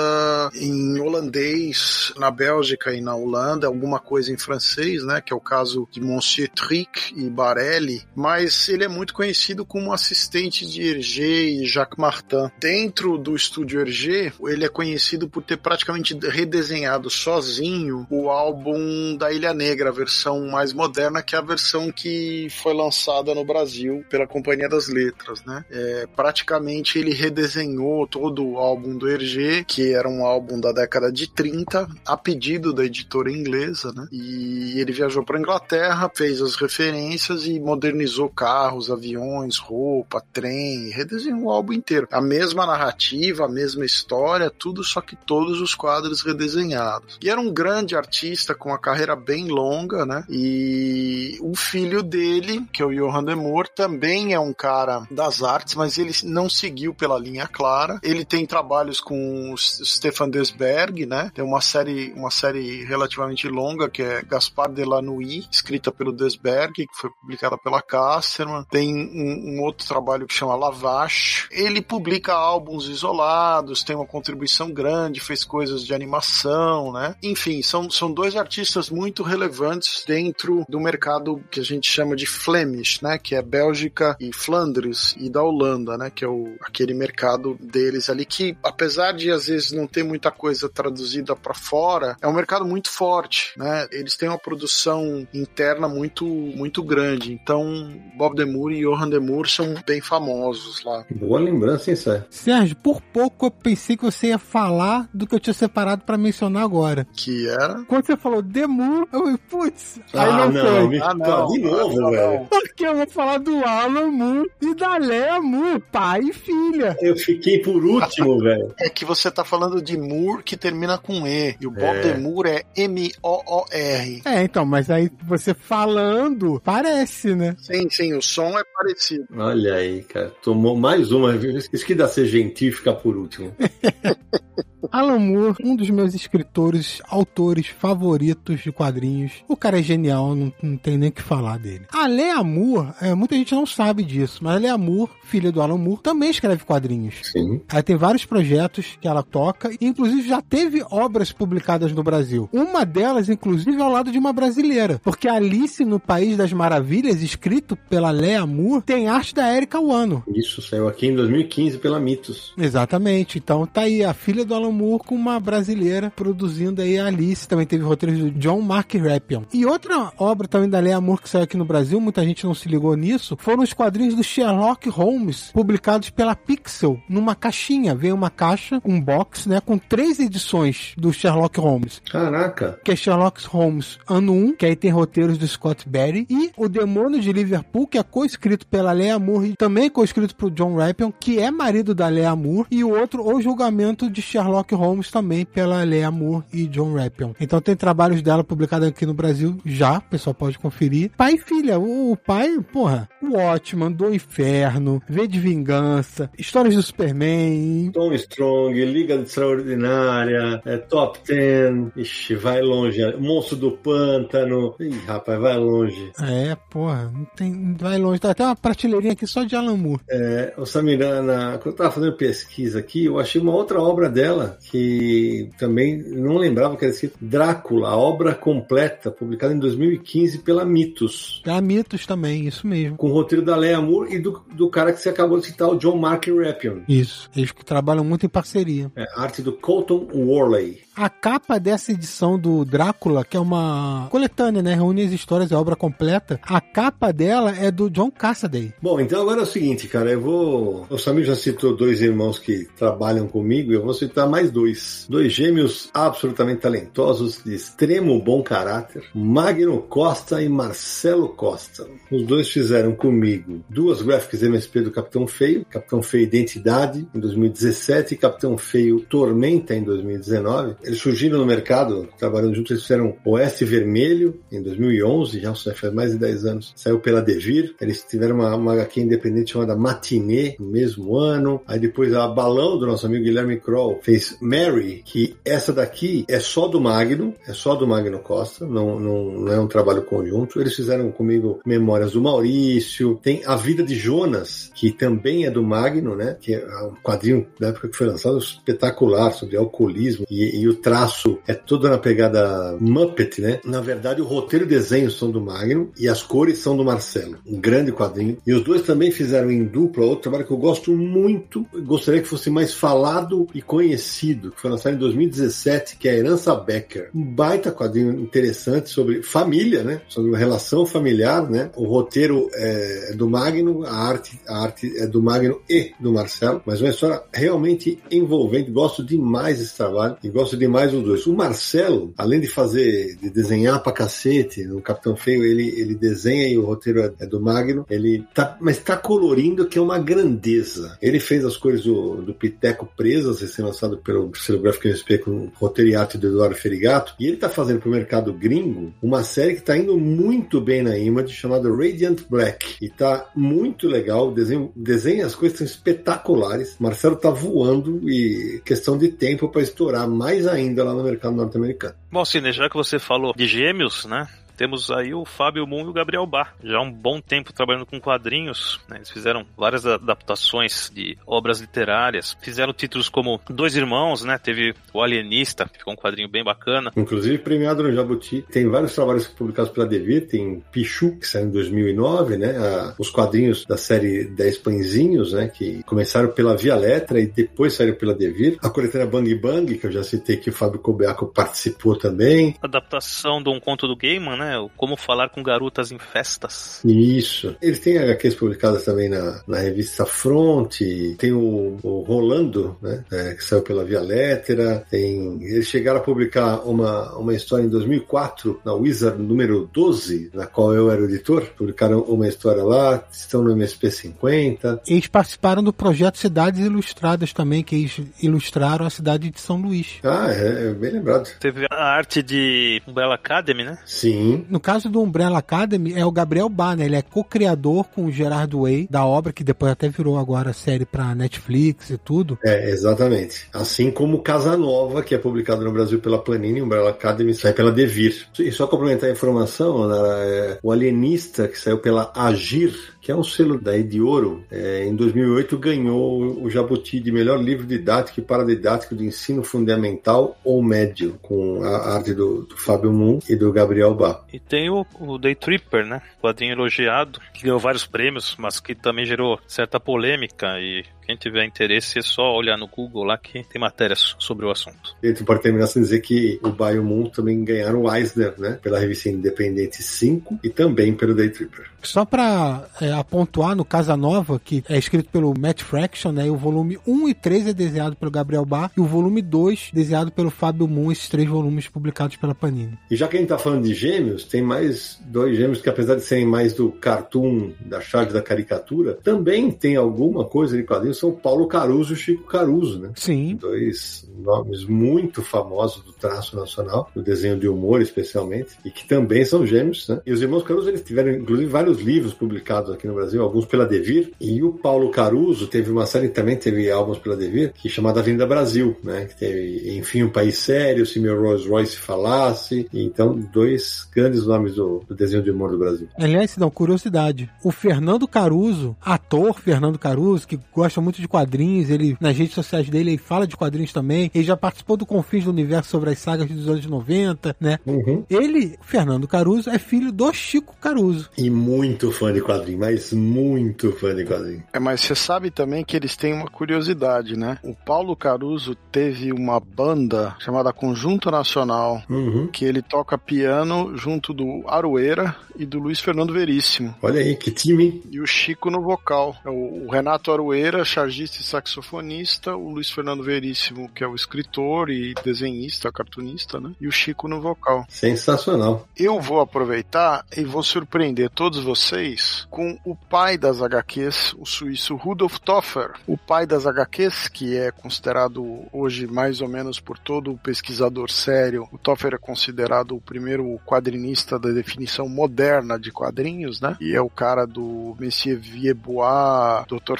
em holandês, na Bélgica e na Holanda, alguma coisa em francês, né? Que é o caso de Monsieur Trick e Barelli. Mas ele é muito conhecido como assistente de Hergé e Jacques Martin Dentro do estúdio Hergé, ele é conhecido por ter praticamente redesenhado sozinho o álbum da Ilha Negra, a versão mais moderna, que é a versão que foi lançada no Brasil pela Companhia das Letras, né? É, praticamente ele redesenhou todo o álbum do Hergé, que era um álbum da década de 30, a pedido da editora inglesa, né? E ele viajou para Inglaterra, fez as referências e modernizou carros, aviões, roupa, trem, redesenhou o álbum inteiro. A mesma narrativa, a mesma história, tudo só que todos os quadros redesenhados. E era um grande artista com uma carreira bem longa, né? E o filho dele, que é o Johan de Moor, também é um cara das artes, mas ele não seguiu pela linha clara. Ele tem trabalhos com o Stefan Desberg, né? Tem uma série, uma série relativamente longa que é Gaspar de la Nuit, escrita pelo Desberg, que foi publicada pela Casterman. Tem um, um outro trabalho que chama Lavache. Ele publica álbuns isolados, tem uma contribuição grande, fez coisas de animação, né? Enfim, são, são dois artistas muito relevantes dentro do mercado que a gente chama de Flemish, né? Que é Bélgica e Flandres e da Holanda, né? Que é o, aquele mercado deles ali que, apesar de às vezes não ter muita coisa traduzida para fora, é um mercado muito forte, né? Eles têm uma produção interna muito muito grande. Então, Bob Demure e Johan Demure são bem famosos lá. Boa lembrança, hein, Sérgio? Sérgio, por pouco eu pensei que você ia falar do que eu tinha separado para mencionar agora. Que era? Quando você falou Demure, eu falei, putz, ah, aí não, não foi. Me... Ah, não. De novo, Ah, velho. não. Porque eu vou falar do Alan Moore e da Lea Moore, pai e filha. Eu fiquei por último, velho. É que você tá falando de Moore que termina com E. E o Bob É. Demure é M-O-O-R. É, então, mas aí você falando, parece, né? Sim, sim, o som é parecido. Olha aí, cara. Tomou mais uma. viu? Isso que dá ser gentil ficar por último. Alan Moore, um dos meus escritores, autores favoritos de quadrinhos. O cara é genial, não, não tem nem o que falar dele. A Lea Moore, é, muita gente não sabe disso, mas a Lea Moore, filha do Alan Moore, também escreve quadrinhos. Sim. Ela tem vários projetos que ela toca, e inclusive já teve obras publicadas no Brasil. Uma delas, inclusive, ao lado de uma brasileira, porque Alice no País das Maravilhas, escrito pela Lea Moore, tem arte da Erika Wano. Isso saiu aqui em 2015 pela Mitos. Exatamente. Então tá aí a filha do Alan Moore com uma brasileira produzindo aí a Alice. Também teve roteiros do John Mark Rapion. E outra obra também da Lea Moore que saiu aqui no Brasil, muita gente não se ligou nisso, foram os quadrinhos do Sherlock Holmes, publicados pela Pixel, numa caixinha. Veio uma caixa, um box, né, com três edições do Sherlock Holmes Caraca. que é Sherlock Holmes ano 1, que aí tem roteiros do Scott Berry, e O Demônio de Liverpool, que é co-escrito pela Lea Moore e também co-escrito por John Rapion, que é marido da Lea Moore, e o outro, O Julgamento de Sherlock Holmes, também pela Lea Moore e John Rapion. Então tem trabalhos dela publicados aqui no Brasil já, o pessoal pode conferir. Pai e filha, o, o pai, porra, o Watchman, do Inferno, V de Vingança, Histórias do Superman, Tom Strong, Liga Extraordinária, é, Top Ten. Ixi, vai longe. Monstro do Pântano. Ih, rapaz, vai longe. É, porra, não tem, vai longe. Tá até uma prateleirinha aqui só de Alan Moore. É, o Samirana, quando eu tava fazendo pesquisa aqui, eu achei uma outra obra dela que também não lembrava que era escrito Drácula, a obra completa, publicada em 2015 pela Mitos. Há mitos também, isso mesmo. Com o roteiro da Lea Moore e do, do cara que você acabou de citar, o John Mark Rapion. Isso. Eles que trabalham muito em parceria. É, arte do Colton Worley. A capa dessa edição do Drácula, que é uma coletânea, né? Reúne as histórias, a obra completa. A capa dela é do John Cassaday. Bom, então agora é o seguinte, cara, eu vou. O Samir já citou dois irmãos que trabalham comigo, eu vou citar mais dois. Dois gêmeos absolutamente talentosos, de extremo bom caráter: Magno Costa e Marcelo Costa. Os dois fizeram comigo duas graphics MSP do Capitão Feio, Capitão Feio Identidade em 2017 e Capitão Feio Tormenta em 2019. Eles surgiram no mercado, trabalhando juntos, eles fizeram Oeste Vermelho em 2011, já faz mais de 10 anos. Saiu pela Devir. Eles tiveram uma, uma HQ independente chamada Matinê no mesmo ano. Aí depois a Balão do nosso amigo Guilherme Kroll fez Mary, que essa daqui é só do Magno, é só do Magno Costa, não, não, não é um trabalho conjunto. Eles fizeram comigo Memórias do Maurício, tem A Vida de Jonas, que também é do Magno, né? Que é um quadrinho da época que foi lançado espetacular sobre alcoolismo e, e o traço é todo na pegada Muppet, né? Na verdade, o roteiro e desenho são do Magno e as cores são do Marcelo. Um grande quadrinho. E os dois também fizeram em dupla outro trabalho que eu gosto muito, gostaria que fosse mais falado e conhecido, que foi lançado em 2017, que é a Herança Becker. Um baita quadrinho interessante sobre família, né? Sobre relação familiar, né? O roteiro é do Magno, a arte, a arte é do Magno e do Marcelo, mas uma história realmente envolvente. Gosto demais desse trabalho e gosto demais tem mais os dois. O Marcelo, além de fazer, de desenhar pra cacete no Capitão Feio, ele, ele desenha e o roteiro é, é do Magno, ele tá, mas tá colorindo que é uma grandeza. Ele fez as cores do, do Piteco Presas, recém-lançado pelo Celográfico MSP com roteiro e arte do Eduardo Ferigato, e ele tá fazendo pro mercado gringo uma série que tá indo muito bem na Image, chamada Radiant Black, e tá muito legal, desenho, desenha as coisas são espetaculares, Marcelo tá voando e questão de tempo para estourar mais ainda lá no mercado norte-americano. Bom, Cine, já que você falou de gêmeos, né? Temos aí o Fábio Moon e o Gabriel Bar, já há um bom tempo trabalhando com quadrinhos. Né? Eles fizeram várias adaptações de obras literárias, fizeram títulos como Dois Irmãos, né? Teve O Alienista, que ficou um quadrinho bem bacana. Inclusive premiado no Jabuti. Tem vários trabalhos publicados pela Devir, tem Pichu, que saiu em 2009, né? A, os quadrinhos da série Dez Pãezinhos, né? Que começaram pela Via Letra e depois saíram pela Devir. A coletânea Bang Bang, que eu já citei que o Fábio Cobeaco participou também. Adaptação de um conto do Gaiman, né? Né? O Como Falar com Garotas em Festas. Isso. Eles têm HQs publicadas também na, na revista Front, tem o, o Rolando, né? É, que saiu pela Via Lettera, tem... Eles chegaram a publicar uma, uma história em 2004 na Wizard número 12, na qual eu era o editor. Publicaram uma história lá, estão no MSP 50. Eles participaram do projeto Cidades Ilustradas também, que eles ilustraram a cidade de São Luís. Ah, é, é bem lembrado. Teve a arte de Umbrella Academy, né? Sim. No caso do Umbrella Academy, é o Gabriel Bá, né? Ele é co-criador com o Gerard Way da obra, que depois até virou agora série pra Netflix e tudo. É, exatamente. Assim como Casa Nova, que é publicado no Brasil pela Panini, Umbrella Academy sai pela Devir. E só complementar a informação, Ana, é, o Alienista, que saiu pela Agir, que é um selo da de Ouro, é, em 2008 ganhou o Jabuti de melhor livro didático e paradidático de ensino fundamental ou médio, com a arte do, do Fábio Moon e do Gabriel Bá. E tem o, o Day Tripper, né? Quadrinho elogiado, que ganhou vários prêmios, mas que também gerou certa polêmica e quem tiver interesse é só olhar no Google lá que tem matérias sobre o assunto. E tu pode terminar sem dizer que o Biomoon também ganharam o Eisner, né? Pela revista Independente 5 e também pelo Day Tripper. Só para é, apontar no Casa Nova, que é escrito pelo Matt Fraction, né? E o volume 1 e 3 é desenhado pelo Gabriel Bar e o volume 2 desenhado pelo Fábio Moon, esses três volumes publicados pela Panini. E já que a gente tá falando de gêmeos, tem mais dois gêmeos que apesar de serem mais do cartoon, da charge da caricatura, também tem alguma coisa de quadrinhos são Paulo Caruso e Chico Caruso, né? Sim. Dois nomes muito famosos do traço nacional, do desenho de humor especialmente, e que também são gêmeos, né? E os irmãos Caruso, eles tiveram inclusive vários livros publicados aqui no Brasil, alguns pela Devir, e o Paulo Caruso teve uma série que também teve álbuns pela Devir, que é chamada Vinda Brasil, né? Que teve, enfim, Um País Sério, Se Meu Rolls Royce Falasse, e então dois grandes nomes do, do desenho de humor do Brasil. Aliás, não, curiosidade, o Fernando Caruso, ator Fernando Caruso, que gosta muito de quadrinhos, ele nas redes sociais dele ele fala de quadrinhos também, ele já participou do Confins do Universo sobre as sagas dos anos 90, né? Uhum. Ele, Fernando Caruso, é filho do Chico Caruso. E muito fã de quadrinho, mas muito fã de quadrinho. É, mas você sabe também que eles têm uma curiosidade, né? O Paulo Caruso teve uma banda chamada Conjunto Nacional, Uhum. que ele toca piano junto do Aroeira e do Luiz Fernando Veríssimo. Olha aí, que time, hein? E o Chico no vocal. É o o Renato Aroeira, chargista e saxofonista, o Luiz Fernando Veríssimo, que é o escritor e desenhista, cartunista, né? E o Chico no vocal. Sensacional. Eu vou aproveitar e vou surpreender todos vocês com o pai das HQs, o suíço Rudolf Toffer. O pai das HQs, que é considerado hoje mais ou menos por todo pesquisador sério, o Toffer é considerado o primeiro quadrinista da definição moderna de quadrinhos, né? E é o cara do Monsieur Viebois, Dr.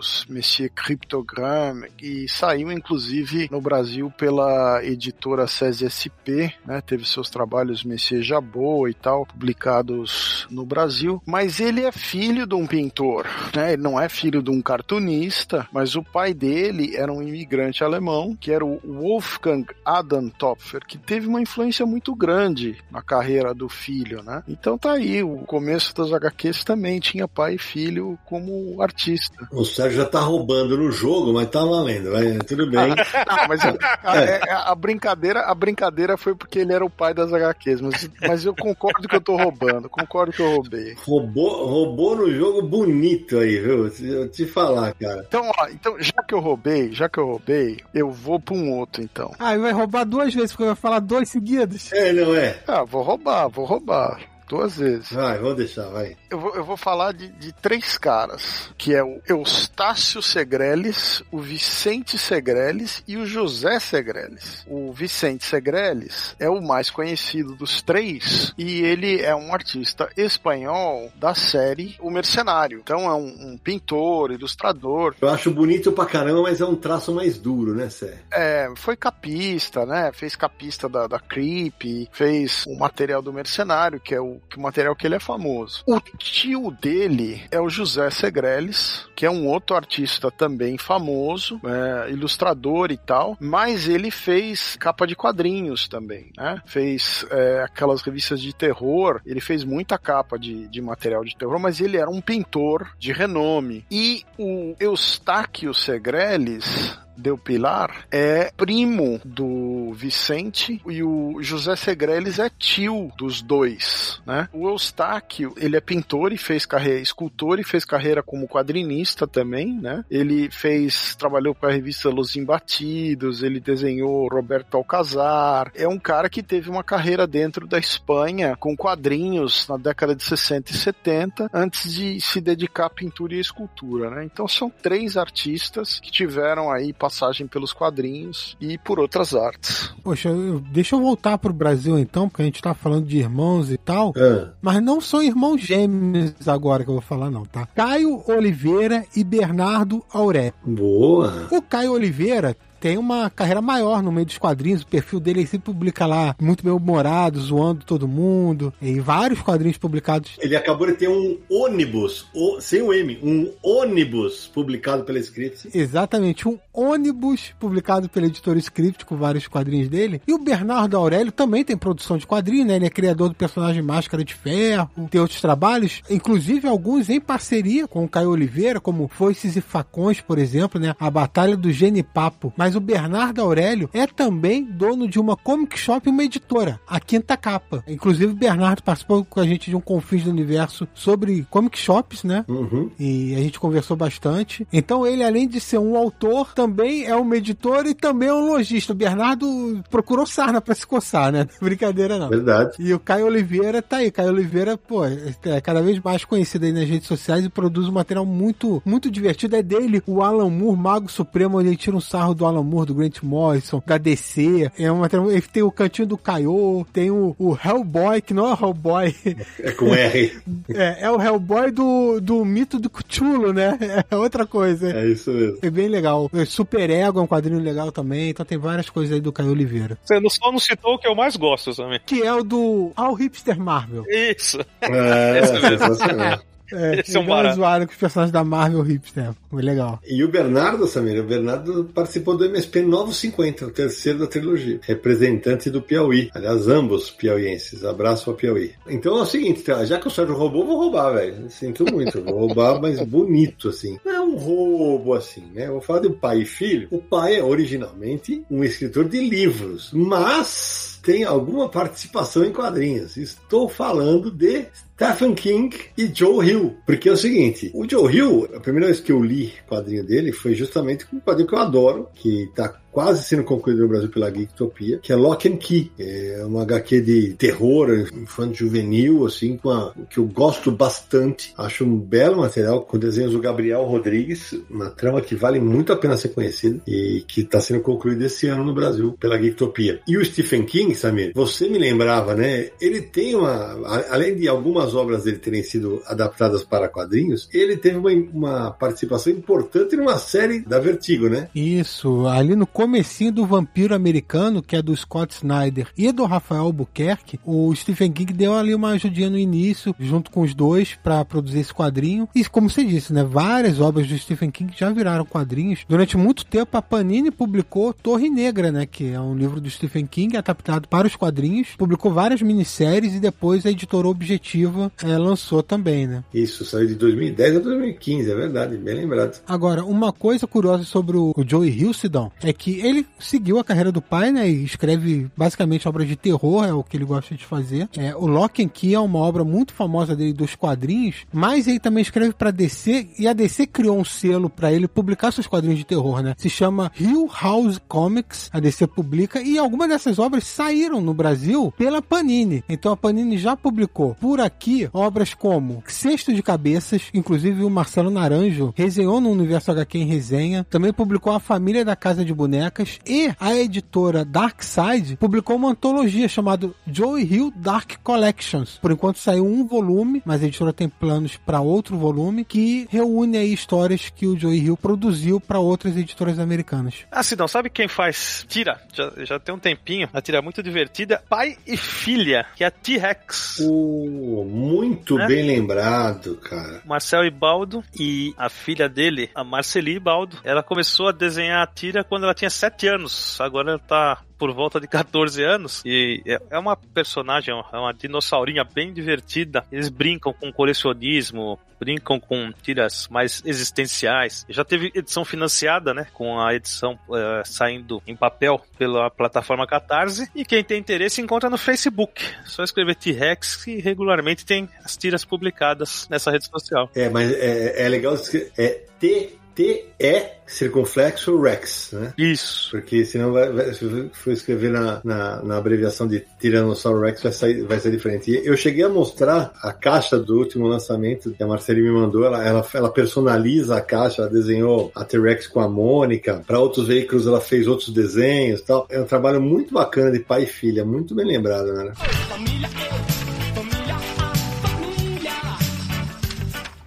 Festus, Monsieur Cryptogram, e saiu inclusive no Brasil pela editora SESI SP, né? Teve seus trabalhos Messier Jabot e tal, publicados no Brasil. Mas ele é filho de um pintor, né? Ele não é filho de um cartunista, mas o pai dele era um imigrante alemão, que era o Wolfgang Adam Topfer, que teve uma influência muito grande na carreira do filho, né? Então tá aí, o começo das HQs também tinha pai e filho como artista. O Sérgio já tá roubando no jogo, mas tá valendo, vai, tudo bem. Não, mas a, a, a, brincadeira, a brincadeira foi porque ele era o pai das HQs, mas, mas eu concordo que eu tô roubando, concordo que eu roubei. Roubou, roubou no jogo bonito aí, viu? Eu te falar, cara. Então, ó, então, já que eu roubei, já que eu roubei, eu vou pra um outro, então. Ah, vai roubar duas vezes, porque vai falar dois seguidos. É, não é? Ah, vou roubar, vou roubar. Duas vezes. Vai, vou deixar, vai. Eu vou, eu vou falar de, de três caras, que é o Eustácio Segreles, o Vicente Segreles e o José Segreles. O Vicente Segreles é o mais conhecido dos três e ele é um artista espanhol da série O Mercenário. Então é um, um pintor, ilustrador. Eu acho bonito pra caramba, mas é um traço mais duro, né, Sé? É, foi capista, né? Fez capista da, da Creep, fez o material do Mercenário, que é o o material que ele é famoso. O tio dele é o José Segreles, que é um outro artista também famoso, é, ilustrador e tal, mas ele fez capa de quadrinhos também, né? Fez é, aquelas revistas de terror, ele fez muita capa de, de material de terror, mas ele era um pintor de renome. E o Eustáquio Segreles Del Pilar é primo do Vicente e o José Segreles é tio dos dois, né? O Eustáquio, ele é pintor e fez carreira, escultor e fez carreira como quadrinista também, né? Ele fez, trabalhou com a revista Los Imbatidos, ele desenhou Roberto Alcazar, é um cara que teve uma carreira dentro da Espanha com quadrinhos na década de 60 e 70, antes de se dedicar à pintura e à escultura, né? Então são três artistas que tiveram aí passagem pelos quadrinhos e por outras artes. Poxa, deixa eu voltar pro Brasil então, porque a gente tá falando de irmãos e tal, É. mas não são irmãos gêmeos agora que eu vou falar não, tá? Caio Oliveira e Bernardo Aurélio. Boa. O Caio Oliveira tem uma carreira maior no meio dos quadrinhos. O perfil dele sempre publica lá muito bem humorado, zoando todo mundo. E vários quadrinhos publicados. Ele acabou de ter um ônibus, o- sem o M, um ônibus publicado pela Script. Exatamente, um ônibus publicado pela editora Script com vários quadrinhos dele. E o Bernardo Aurélio também tem produção de quadrinhos, né? Ele é criador do personagem Máscara de Ferro, tem outros trabalhos, inclusive alguns em parceria com o Caio Oliveira, como Foices e Facões, por exemplo, né? A Batalha do Genipapo. Mas o Bernardo Aurélio é também dono de uma comic shop e uma editora, a Quinta Capa. Inclusive, o Bernardo participou com a gente de um Confins do Universo sobre comic shops, né? Uhum. E a gente conversou bastante. Então ele, além de ser um autor, também é um editor e também é um lojista. O Bernardo procurou sarna pra se coçar, né? Brincadeira não. Verdade. E o Caio Oliveira tá aí. Caio Oliveira, pô, é cada vez mais conhecido aí nas redes sociais e produz um material muito, muito divertido. É dele, o Alan Moore, Mago Supremo, onde ele tira um sarro do Alan Moore, do Grant Morrison, da DC. É um ele tem o cantinho do Caio, tem o, o Hellboy, que não é o Hellboy, É com R. é, é o Hellboy do, do mito do Cthulhu, né? É outra coisa. É isso mesmo. É bem legal. Super Ego é um quadrinho legal também. Então tem várias coisas aí do Caio Oliveira. Você não- só não citou o que eu mais gosto também. Que é o do All Hipster Marvel. Isso. É, Esse mesmo. É, Esse é um barato. zoada com os personagens da Marvel Hipster. Foi legal. E o Bernardo, Samir, o Bernardo participou do MSP Novos 50, o terceiro da trilogia. Representante do Piauí. Aliás, ambos piauienses. Abraço ao Piauí. Então é o seguinte, tá, já que o Sérgio roubou, vou roubar, velho. Sinto muito. Vou roubar, mas bonito, assim. Não é um roubo, assim, né? Eu vou falar do pai e filho. O pai é originalmente um escritor de livros, mas tem alguma participação em quadrinhos. Estou falando de Stephen King e Joe Hill. Porque é o seguinte, o Joe Hill, a primeira vez que eu li quadrinho dele foi justamente um quadrinho que eu adoro, que está quase sendo concluído no Brasil pela Geektopia, que é Lock and Key. É uma HQ de terror infanto juvenil, assim, com a, que eu gosto bastante. Acho um belo material com desenhos do Gabriel Rodrigues, uma trama que vale muito a pena ser conhecida e que está sendo concluída esse ano no Brasil pela Geektopia. E o Stephen King, Samir, você me lembrava, né? Ele tem uma, além de algumas obras dele terem sido adaptadas para quadrinhos, ele teve uma, uma participação importante numa série da Vertigo, né? Isso, ali no comecinho do Vampiro Americano, que é do Scott Snyder e do Rafael Albuquerque, o Stephen King deu ali uma ajudinha no início, junto com os dois, para produzir esse quadrinho. E como você disse, né, várias obras do Stephen King já viraram quadrinhos. Durante muito tempo, a Panini publicou Torre Negra, né, que é um livro do Stephen King adaptado para os quadrinhos. Publicou várias minisséries e depois a editora Objetiva é, lançou também, né? Isso, saiu de 2010 a 2015, é verdade, bem lembrado. Agora, uma coisa curiosa sobre o Joey Hilsidon é que ele seguiu a carreira do pai, né, e escreve basicamente obras de terror, é o que ele gosta de fazer. É, o Lock and Key é uma obra muito famosa dele dos quadrinhos, mas ele também escreve para DC e a DC criou um selo para ele publicar seus quadrinhos de terror, né? Se chama Hill House Comics, a DC publica e algumas dessas obras saíram no Brasil pela Panini. Então a Panini já publicou por aqui obras como Cesto de Cabeças, inclusive o Marcelo Naranjo resenhou no Universo HQ em resenha, também publicou A Família da Casa de Bonecas e a editora Dark Side publicou uma antologia chamada Joey Hill Dark Collections. Por enquanto saiu um volume, mas a editora tem planos para outro volume que reúne aí histórias que o Joey Hill produziu para outras editoras americanas. Ah, Sidão, sabe quem faz tira? Já, já tem um tempinho. A tira é muito divertida. Pai e filha, que é a T-Rex. Uh, muito Né? bem lembrado, cara. Marcel Ibaldo e a filha dele, a Marceli Ibaldo. Ela começou a desenhar a tira quando ela tinha 7 anos. Agora tá por volta de 14 anos e é- é uma personagem, é uma dinossaurinha bem divertida. Eles brincam com colecionismo, brincam com tiras mais existenciais. Já teve edição financiada, né, com a edição eh, saindo em papel pela plataforma Catarse. E quem tem interesse encontra no Facebook. Só escrever T-Rex que regularmente tem as tiras publicadas nessa rede social. É, mas é, é legal. É T, T, E, circunflexo, Rex, né? Isso. Porque senão vai, vai, se for escrever na, na, na abreviação de Tiranossauro Rex vai sair, vai ser diferente. E eu cheguei a mostrar a caixa do último lançamento que a Marceli me mandou. Ela, ela, ela personaliza a caixa, ela desenhou a T-Rex com a Mônica. Para outros veículos ela fez outros desenhos e tal. É um trabalho muito bacana de pai e filha, muito bem lembrado, né?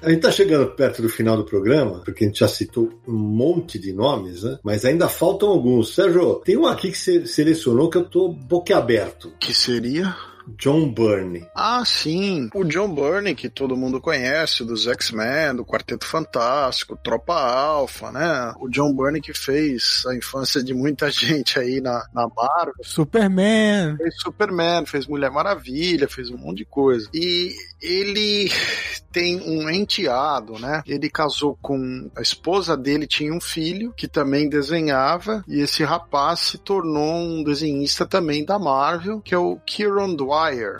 A gente tá chegando perto do final do programa, porque a gente já citou um monte de nomes, né? Mas ainda faltam alguns. Sérgio, tem um aqui que você selecionou que eu tô boquiaberto. Que seria? John Byrne. Ah, sim. O John Byrne, que todo mundo conhece, dos X-Men, do Quarteto Fantástico, Tropa Alpha, né? O John Byrne que fez a infância de muita gente aí na, na Marvel. Superman. Fez Superman, fez Mulher Maravilha, fez um monte de coisa. E ele tem um enteado, né? Ele casou com a esposa dele, tinha um filho que também desenhava, e esse rapaz se tornou um desenhista também da Marvel, que é o Kieron Dwyer,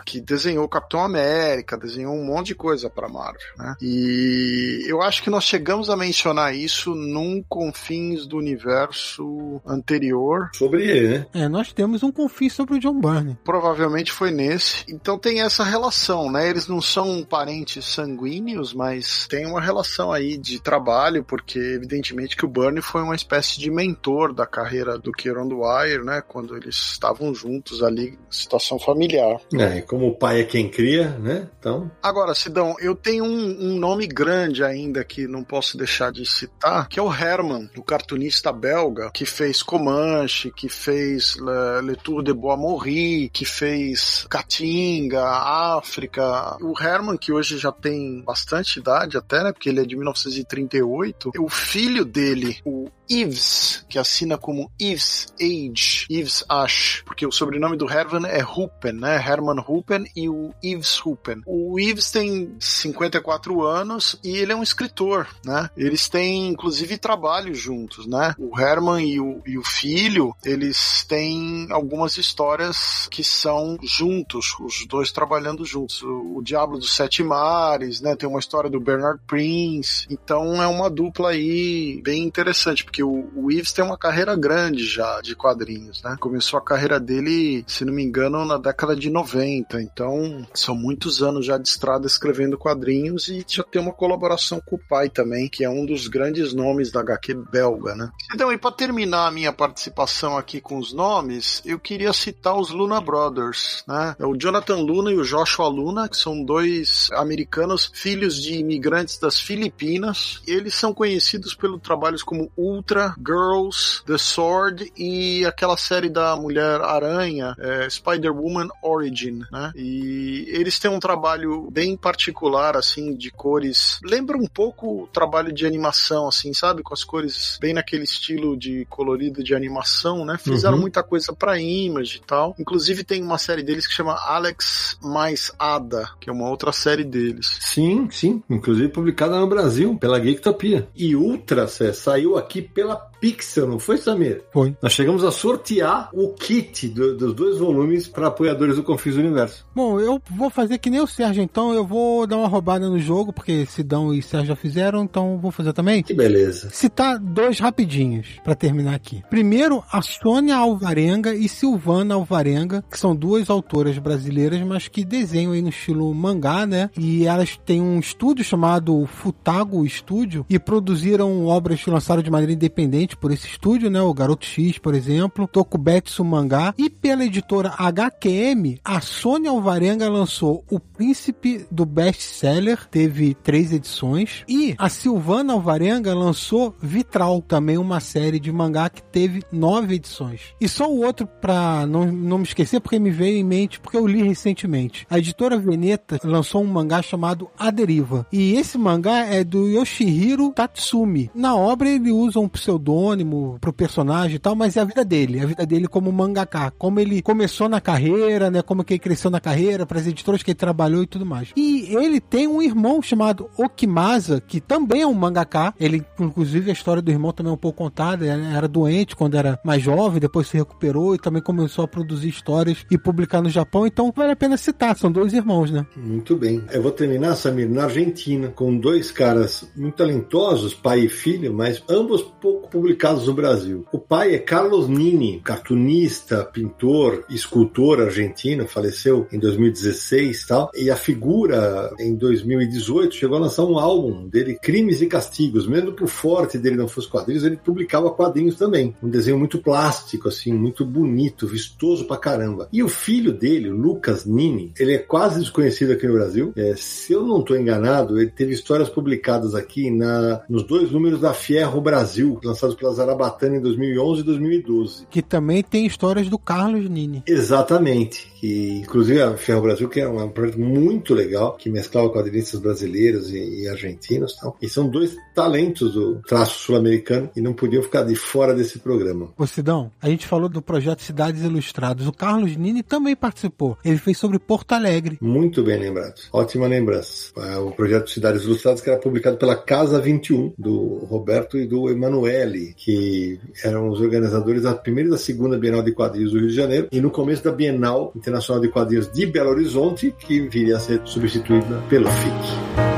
que desenhou Capitão América, desenhou um monte de coisa para Marvel, né? E eu acho que nós chegamos a mencionar isso num Confins do Universo anterior, Sobre ele, né? É, nós temos um confins sobre o John Byrne. provavelmente foi nesse. Então tem essa relação, né? Eles não são parentes sanguíneos, mas tem uma relação aí de trabalho, porque evidentemente que o Bernie foi uma espécie de mentor da carreira do Kieron Dwyer, né? Quando eles estavam juntos ali, situação familiar. É, como o pai é quem cria, né? Então, Agora, Sidão, eu tenho um, um nome grande ainda que não posso deixar de citar, que é o Herman, o cartunista belga, que fez Comanche, que fez Le, Le Tour de Bois Morri, que fez Caatinga, África. O Herman, que hoje já tem bastante idade até, né? Porque ele é de 1938. O filho dele, o Yves, que assina como Yves Age, Yves Ash, porque o sobrenome do Herman é Hupen, né? Herman Hupen e o Yves Hupen. O Yves tem 54 anos e ele é um escritor, né? Eles têm, inclusive, trabalho juntos, né? O Herman e o, e o filho, eles têm algumas histórias que são juntos, os dois trabalhando juntos. O, o Diablo dos Sete Mares, né? Tem uma história do Bernard Prince. Então é uma dupla aí bem interessante, porque o, o Yves tem uma carreira grande já de quadrinhos, né? Começou a carreira dele, se não me engano, na década de 90. Então são muitos anos já de estrada escrevendo quadrinhos e já tem uma colaboração com o pai também, que é um dos grandes nomes da HQ belga, né? Então, e para terminar a minha participação aqui com os nomes, eu queria citar os Luna Brothers, né? O Jonathan Luna e o Joshua Luna, que são dois americanos, filhos de imigrantes das Filipinas. Eles são conhecidos pelos trabalhos como Ultra, Girls, The Sword e aquela série da Mulher Aranha, é, Spider-Woman Origin, né? E eles têm um trabalho bem particular, assim, de cores. Lembra um pouco o trabalho de animação, assim, sabe? Com as cores bem naquele estilo de colorido de animação, né? Fizeram uhum. muita coisa pra Image e tal. Inclusive tem uma série deles que chama Alex mais Ada, que é uma outra série deles. Sim, sim. Inclusive publicada no Brasil pela Geektopia. E Ultra Cé, saiu aqui pela Pixel, não foi, Samir? Foi. Nós chegamos a sortear o kit do, dos dois volumes para apoiadores do Confis Universo. Bom, eu vou fazer que nem o Sérgio, então eu vou dar uma roubada no jogo, porque Sidão e Sérgio já fizeram, então vou fazer também. Que beleza. Citar dois rapidinhos para terminar aqui. Primeiro, a Sônia Alvarenga e Silvana Alvarenga, que são duas autoras brasileiras, mas que desenham aí no estilo mangá, né? E elas têm um estúdio chamado Futago Studio e produziram obras que lançaram de maneira independente por esse estúdio, né? O Garoto X, por exemplo, Tokubetsu Mangá. E pela editora HQM, a Sônia Alvarenga lançou O Príncipe do Best Seller, teve três edições. E a Silvana Alvarenga lançou Vitral, também uma série de mangá que teve nove edições. E só o outro, pra não, não me esquecer, porque me veio em mente, porque eu li recentemente. A editora Veneta lançou um mangá chamado A Deriva. E esse mangá é do Yoshihiro Tatsumi. Na obra ele usa um pseudônimo pseudônimo pro personagem e tal, mas é a vida dele, a vida dele como mangaka, como ele começou na carreira, né, como que ele cresceu na carreira, para as editoras que ele trabalhou e tudo mais. E ele tem um irmão chamado Okimasa, que também é um mangaka, ele, inclusive, a história do irmão também é um pouco contada, era doente quando era mais jovem, depois se recuperou e também começou a produzir histórias e publicar no Japão, então vale a pena citar, são dois irmãos, né? Muito bem. Eu vou terminar, Samir, na Argentina, com dois caras muito talentosos, pai e filho, mas ambos pouco publicados no Brasil. O pai é Carlos Nini, cartunista, pintor, escultor argentino, faleceu em 2016 tal, e a figura em 2018 chegou a lançar um álbum dele, Crimes e Castigos. Mesmo que o forte dele não fosse quadrinhos, ele publicava quadrinhos também. Um desenho muito plástico, assim, muito bonito, vistoso pra caramba. E o filho dele, Lucas Nini, ele é quase desconhecido aqui no Brasil. É, se eu não estou enganado, ele teve histórias publicadas aqui na, nos dois números da Fierro Brasil, lançados pela Zarabatana em 2011 e 2012. Que também tem histórias do Carlos Nini. Exatamente. Que, inclusive a Ferro Brasil, que é um projeto muito legal, que mesclava quadrinistas brasileiros e, e argentinos. Tal. E são dois talentos do traço sul-americano e não podiam ficar de fora desse programa. Ô Sidão, a gente falou do projeto Cidades Ilustradas. O Carlos Nini também participou. Ele fez sobre Porto Alegre. Muito bem lembrado. Ótima lembrança. É o projeto Cidades Ilustradas que era publicado pela Casa 21, do Roberto e do Emanuele, que eram os organizadores da primeira e da segunda Bienal de Quadrinhos do Rio de Janeiro, e no começo da Bienal Internacional de Quadrinhos de Belo Horizonte, que viria a ser substituída pelo FIC.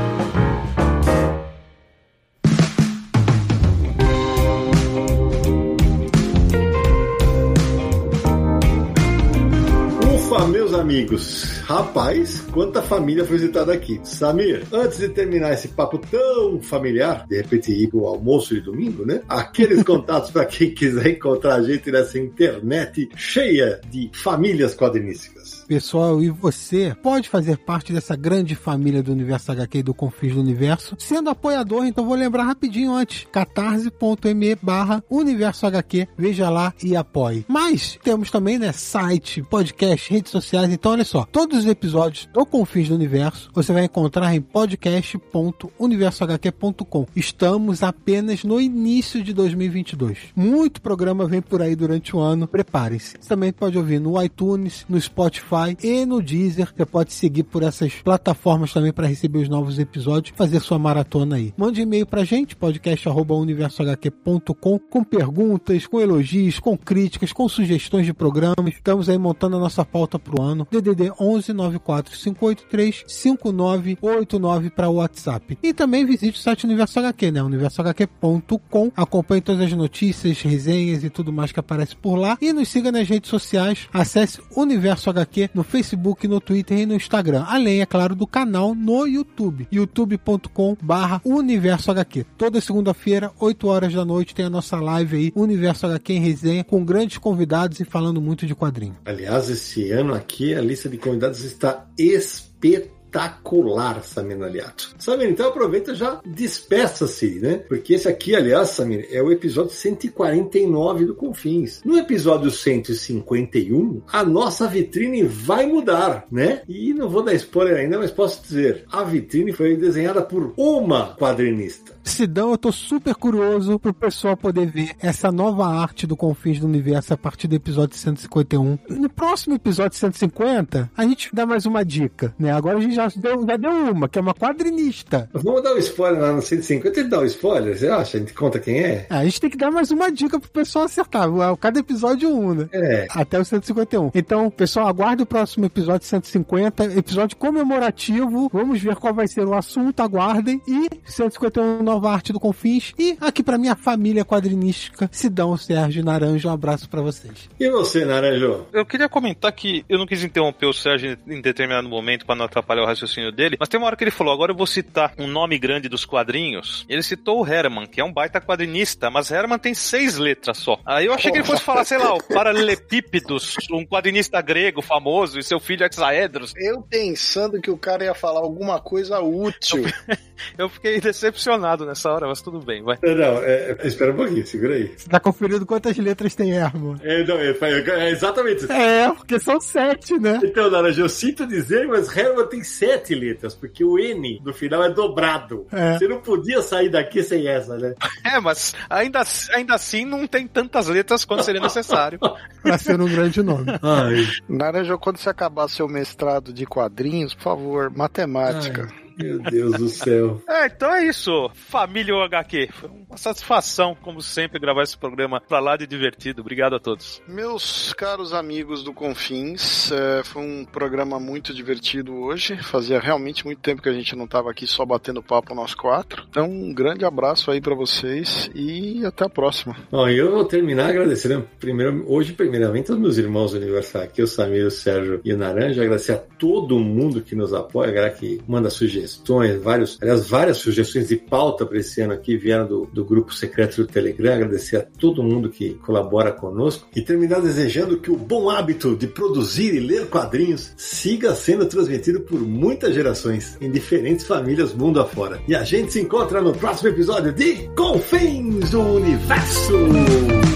amigos. Rapaz, quanta família foi visitada aqui. Samir, antes de terminar esse papo tão familiar, de repente ir pro almoço de domingo, né? Aqueles contatos para quem quiser encontrar a gente nessa internet cheia de famílias quadrinísticas pessoal e você pode fazer parte dessa grande família do Universo HQ e do Confins do Universo, sendo apoiador, então vou lembrar rapidinho antes, catarse.me barra Universo HQ, veja lá e apoie. Mas temos também, né, site, podcast, redes sociais, então olha só, todos os episódios do Confins do Universo você vai encontrar em podcast.universohq.com. Estamos apenas no início de 2022. Muito programa vem por aí durante o ano, prepare-se. Você também pode ouvir no iTunes, no Spotify, Spotify e no Deezer. Você pode seguir por essas plataformas também para receber os novos episódios, fazer sua maratona aí. Mande e-mail pra gente, podcast@universohq.com, com perguntas, com elogios, com críticas, com sugestões de programas. Estamos aí montando a nossa pauta pro ano. DDD 11 94 583 5989 para o WhatsApp. E também visite o site Universo HQ, né? universohq.com. Acompanhe todas as notícias, resenhas e tudo mais que aparece por lá. E nos siga nas redes sociais. Acesse Universo HQ no Facebook, no Twitter e no Instagram. Além, é claro, do canal no YouTube, youtube.com barra Universo HQ. Toda segunda-feira, 8 horas da noite, tem a nossa live aí, Universo HQ em resenha, com grandes convidados e falando muito de quadrinho. Aliás, esse ano aqui a lista de convidados está espetacular espetacular, Samir Aliato. Samir, então aproveita já despeça-se, né? Porque esse aqui, aliás, Samir, é o episódio 149 do Confins. No episódio 151, a nossa vitrine vai mudar, né? E não vou dar spoiler ainda, mas posso dizer, a vitrine foi desenhada por uma quadrinista. Sidão, eu tô super curioso pro pessoal poder ver essa nova arte do Confins do Universo a partir do episódio 151. No próximo episódio 150, a gente dá mais uma dica, né? Agora a gente já deu, já deu uma, que é uma quadrinista. Vamos dar um spoiler lá no 150 e dar um spoiler, você acha? A gente conta quem é? A gente tem que dar mais uma dica pro pessoal acertar. Cada episódio um, né? É. Até o 151. Então, pessoal, aguarde o próximo episódio 150, episódio comemorativo. Vamos ver qual vai ser o assunto, aguardem. E 151 nova arte do Confins. E aqui pra minha família quadrinística, Sidão, Sérgio Naranjo, um abraço pra vocês. E você, Naranjo? Eu queria comentar que eu não quis interromper o Sérgio em determinado momento para não atrapalhar o raciocínio dele, mas tem uma hora que ele falou: agora eu vou citar um nome grande dos quadrinhos. Ele citou o Herman, que é um baita quadrinista, mas Herman tem seis letras só. Aí eu achei que ele fosse falar, sei lá, o Paralelepípedos, um quadrinista grego famoso e seu filho Hexaedros. Eu pensando que o cara ia falar alguma coisa útil. eu fiquei decepcionado nessa hora, mas tudo bem, vai. Não, é, espera um pouquinho, segura aí. Você tá conferindo quantas letras tem Herman? É, não, é, é exatamente isso. É, porque são sete, né? Então, Naranjo, eu sinto dizer, mas Herman tem sete letras, porque o N no final é dobrado. É. Você não podia sair daqui sem essa, né? É, mas ainda, ainda assim não tem tantas letras quanto seria necessário. pra ser um grande nome. Ai, Naranjo, quando você acabar seu mestrado de quadrinhos, por favor, matemática. Meu Deus do céu. É, então é isso. Família HQ. Foi uma satisfação, como sempre, gravar esse programa pra lá de divertido. Obrigado a todos. Meus caros amigos do Confins, é, foi um programa muito divertido hoje. Fazia realmente muito tempo que a gente não estava aqui só batendo papo nós quatro. Então, um grande abraço aí para vocês e até a próxima. Bom, eu vou terminar agradecendo primeiro, hoje, primeiramente, aos meus irmãos do aniversário aqui, o Samir, o Sérgio e o Naranja. Agradecer a todo mundo que nos apoia, a galera que manda sugestões, vários, aliás, várias sugestões de pauta para esse ano aqui vieram do, do grupo secreto do Telegram. Agradecer a todo mundo que colabora conosco e terminar desejando que o bom hábito de produzir e ler quadrinhos siga sendo transmitido por muitas gerações em diferentes famílias mundo afora. E a gente se encontra no próximo episódio de Confins do Universo.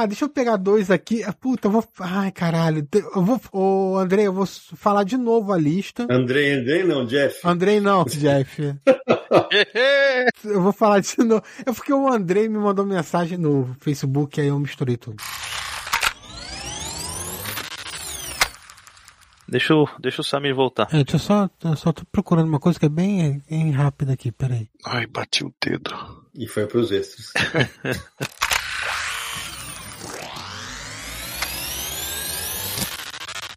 Ah, deixa eu pegar dois aqui. Ah, Puta, eu vou. Ai, caralho. Eu vou. Ô, Andrei, eu vou falar de novo a lista. Andrei, Andrei não, Jeff. Andrei não, Jeff. Eu vou falar de novo. É porque o Andrei me mandou mensagem no Facebook, aí eu misturei tudo. Deixa, o- deixa o Samir voltar. É, deixa eu só. Eu só tô procurando uma coisa que é bem, bem rápida aqui, peraí. Ai, bati o dedo. E foi pros extras.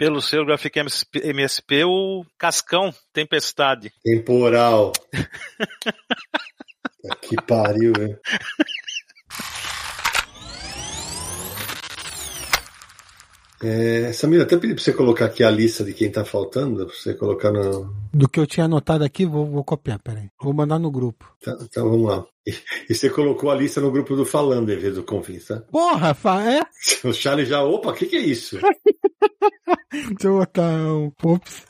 Pelo seu Graphic MSP, MSP, o Cascão Tempestade. Temporal. que pariu, velho. É, Samir, até pedi pra você colocar aqui a lista de quem tá faltando, pra você colocar no. Do que eu tinha anotado aqui, vou, vou copiar, peraí. Vou mandar no grupo. Tá, então vamos lá. E, e você colocou a lista no grupo do Falando em vez do Confins, tá? Porra, fa- é? O Charlie já, opa, o que, que é isso? Deixa eu botar um. Ops.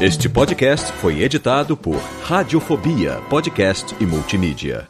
Este podcast foi editado por Radiofobia, podcast e multimídia.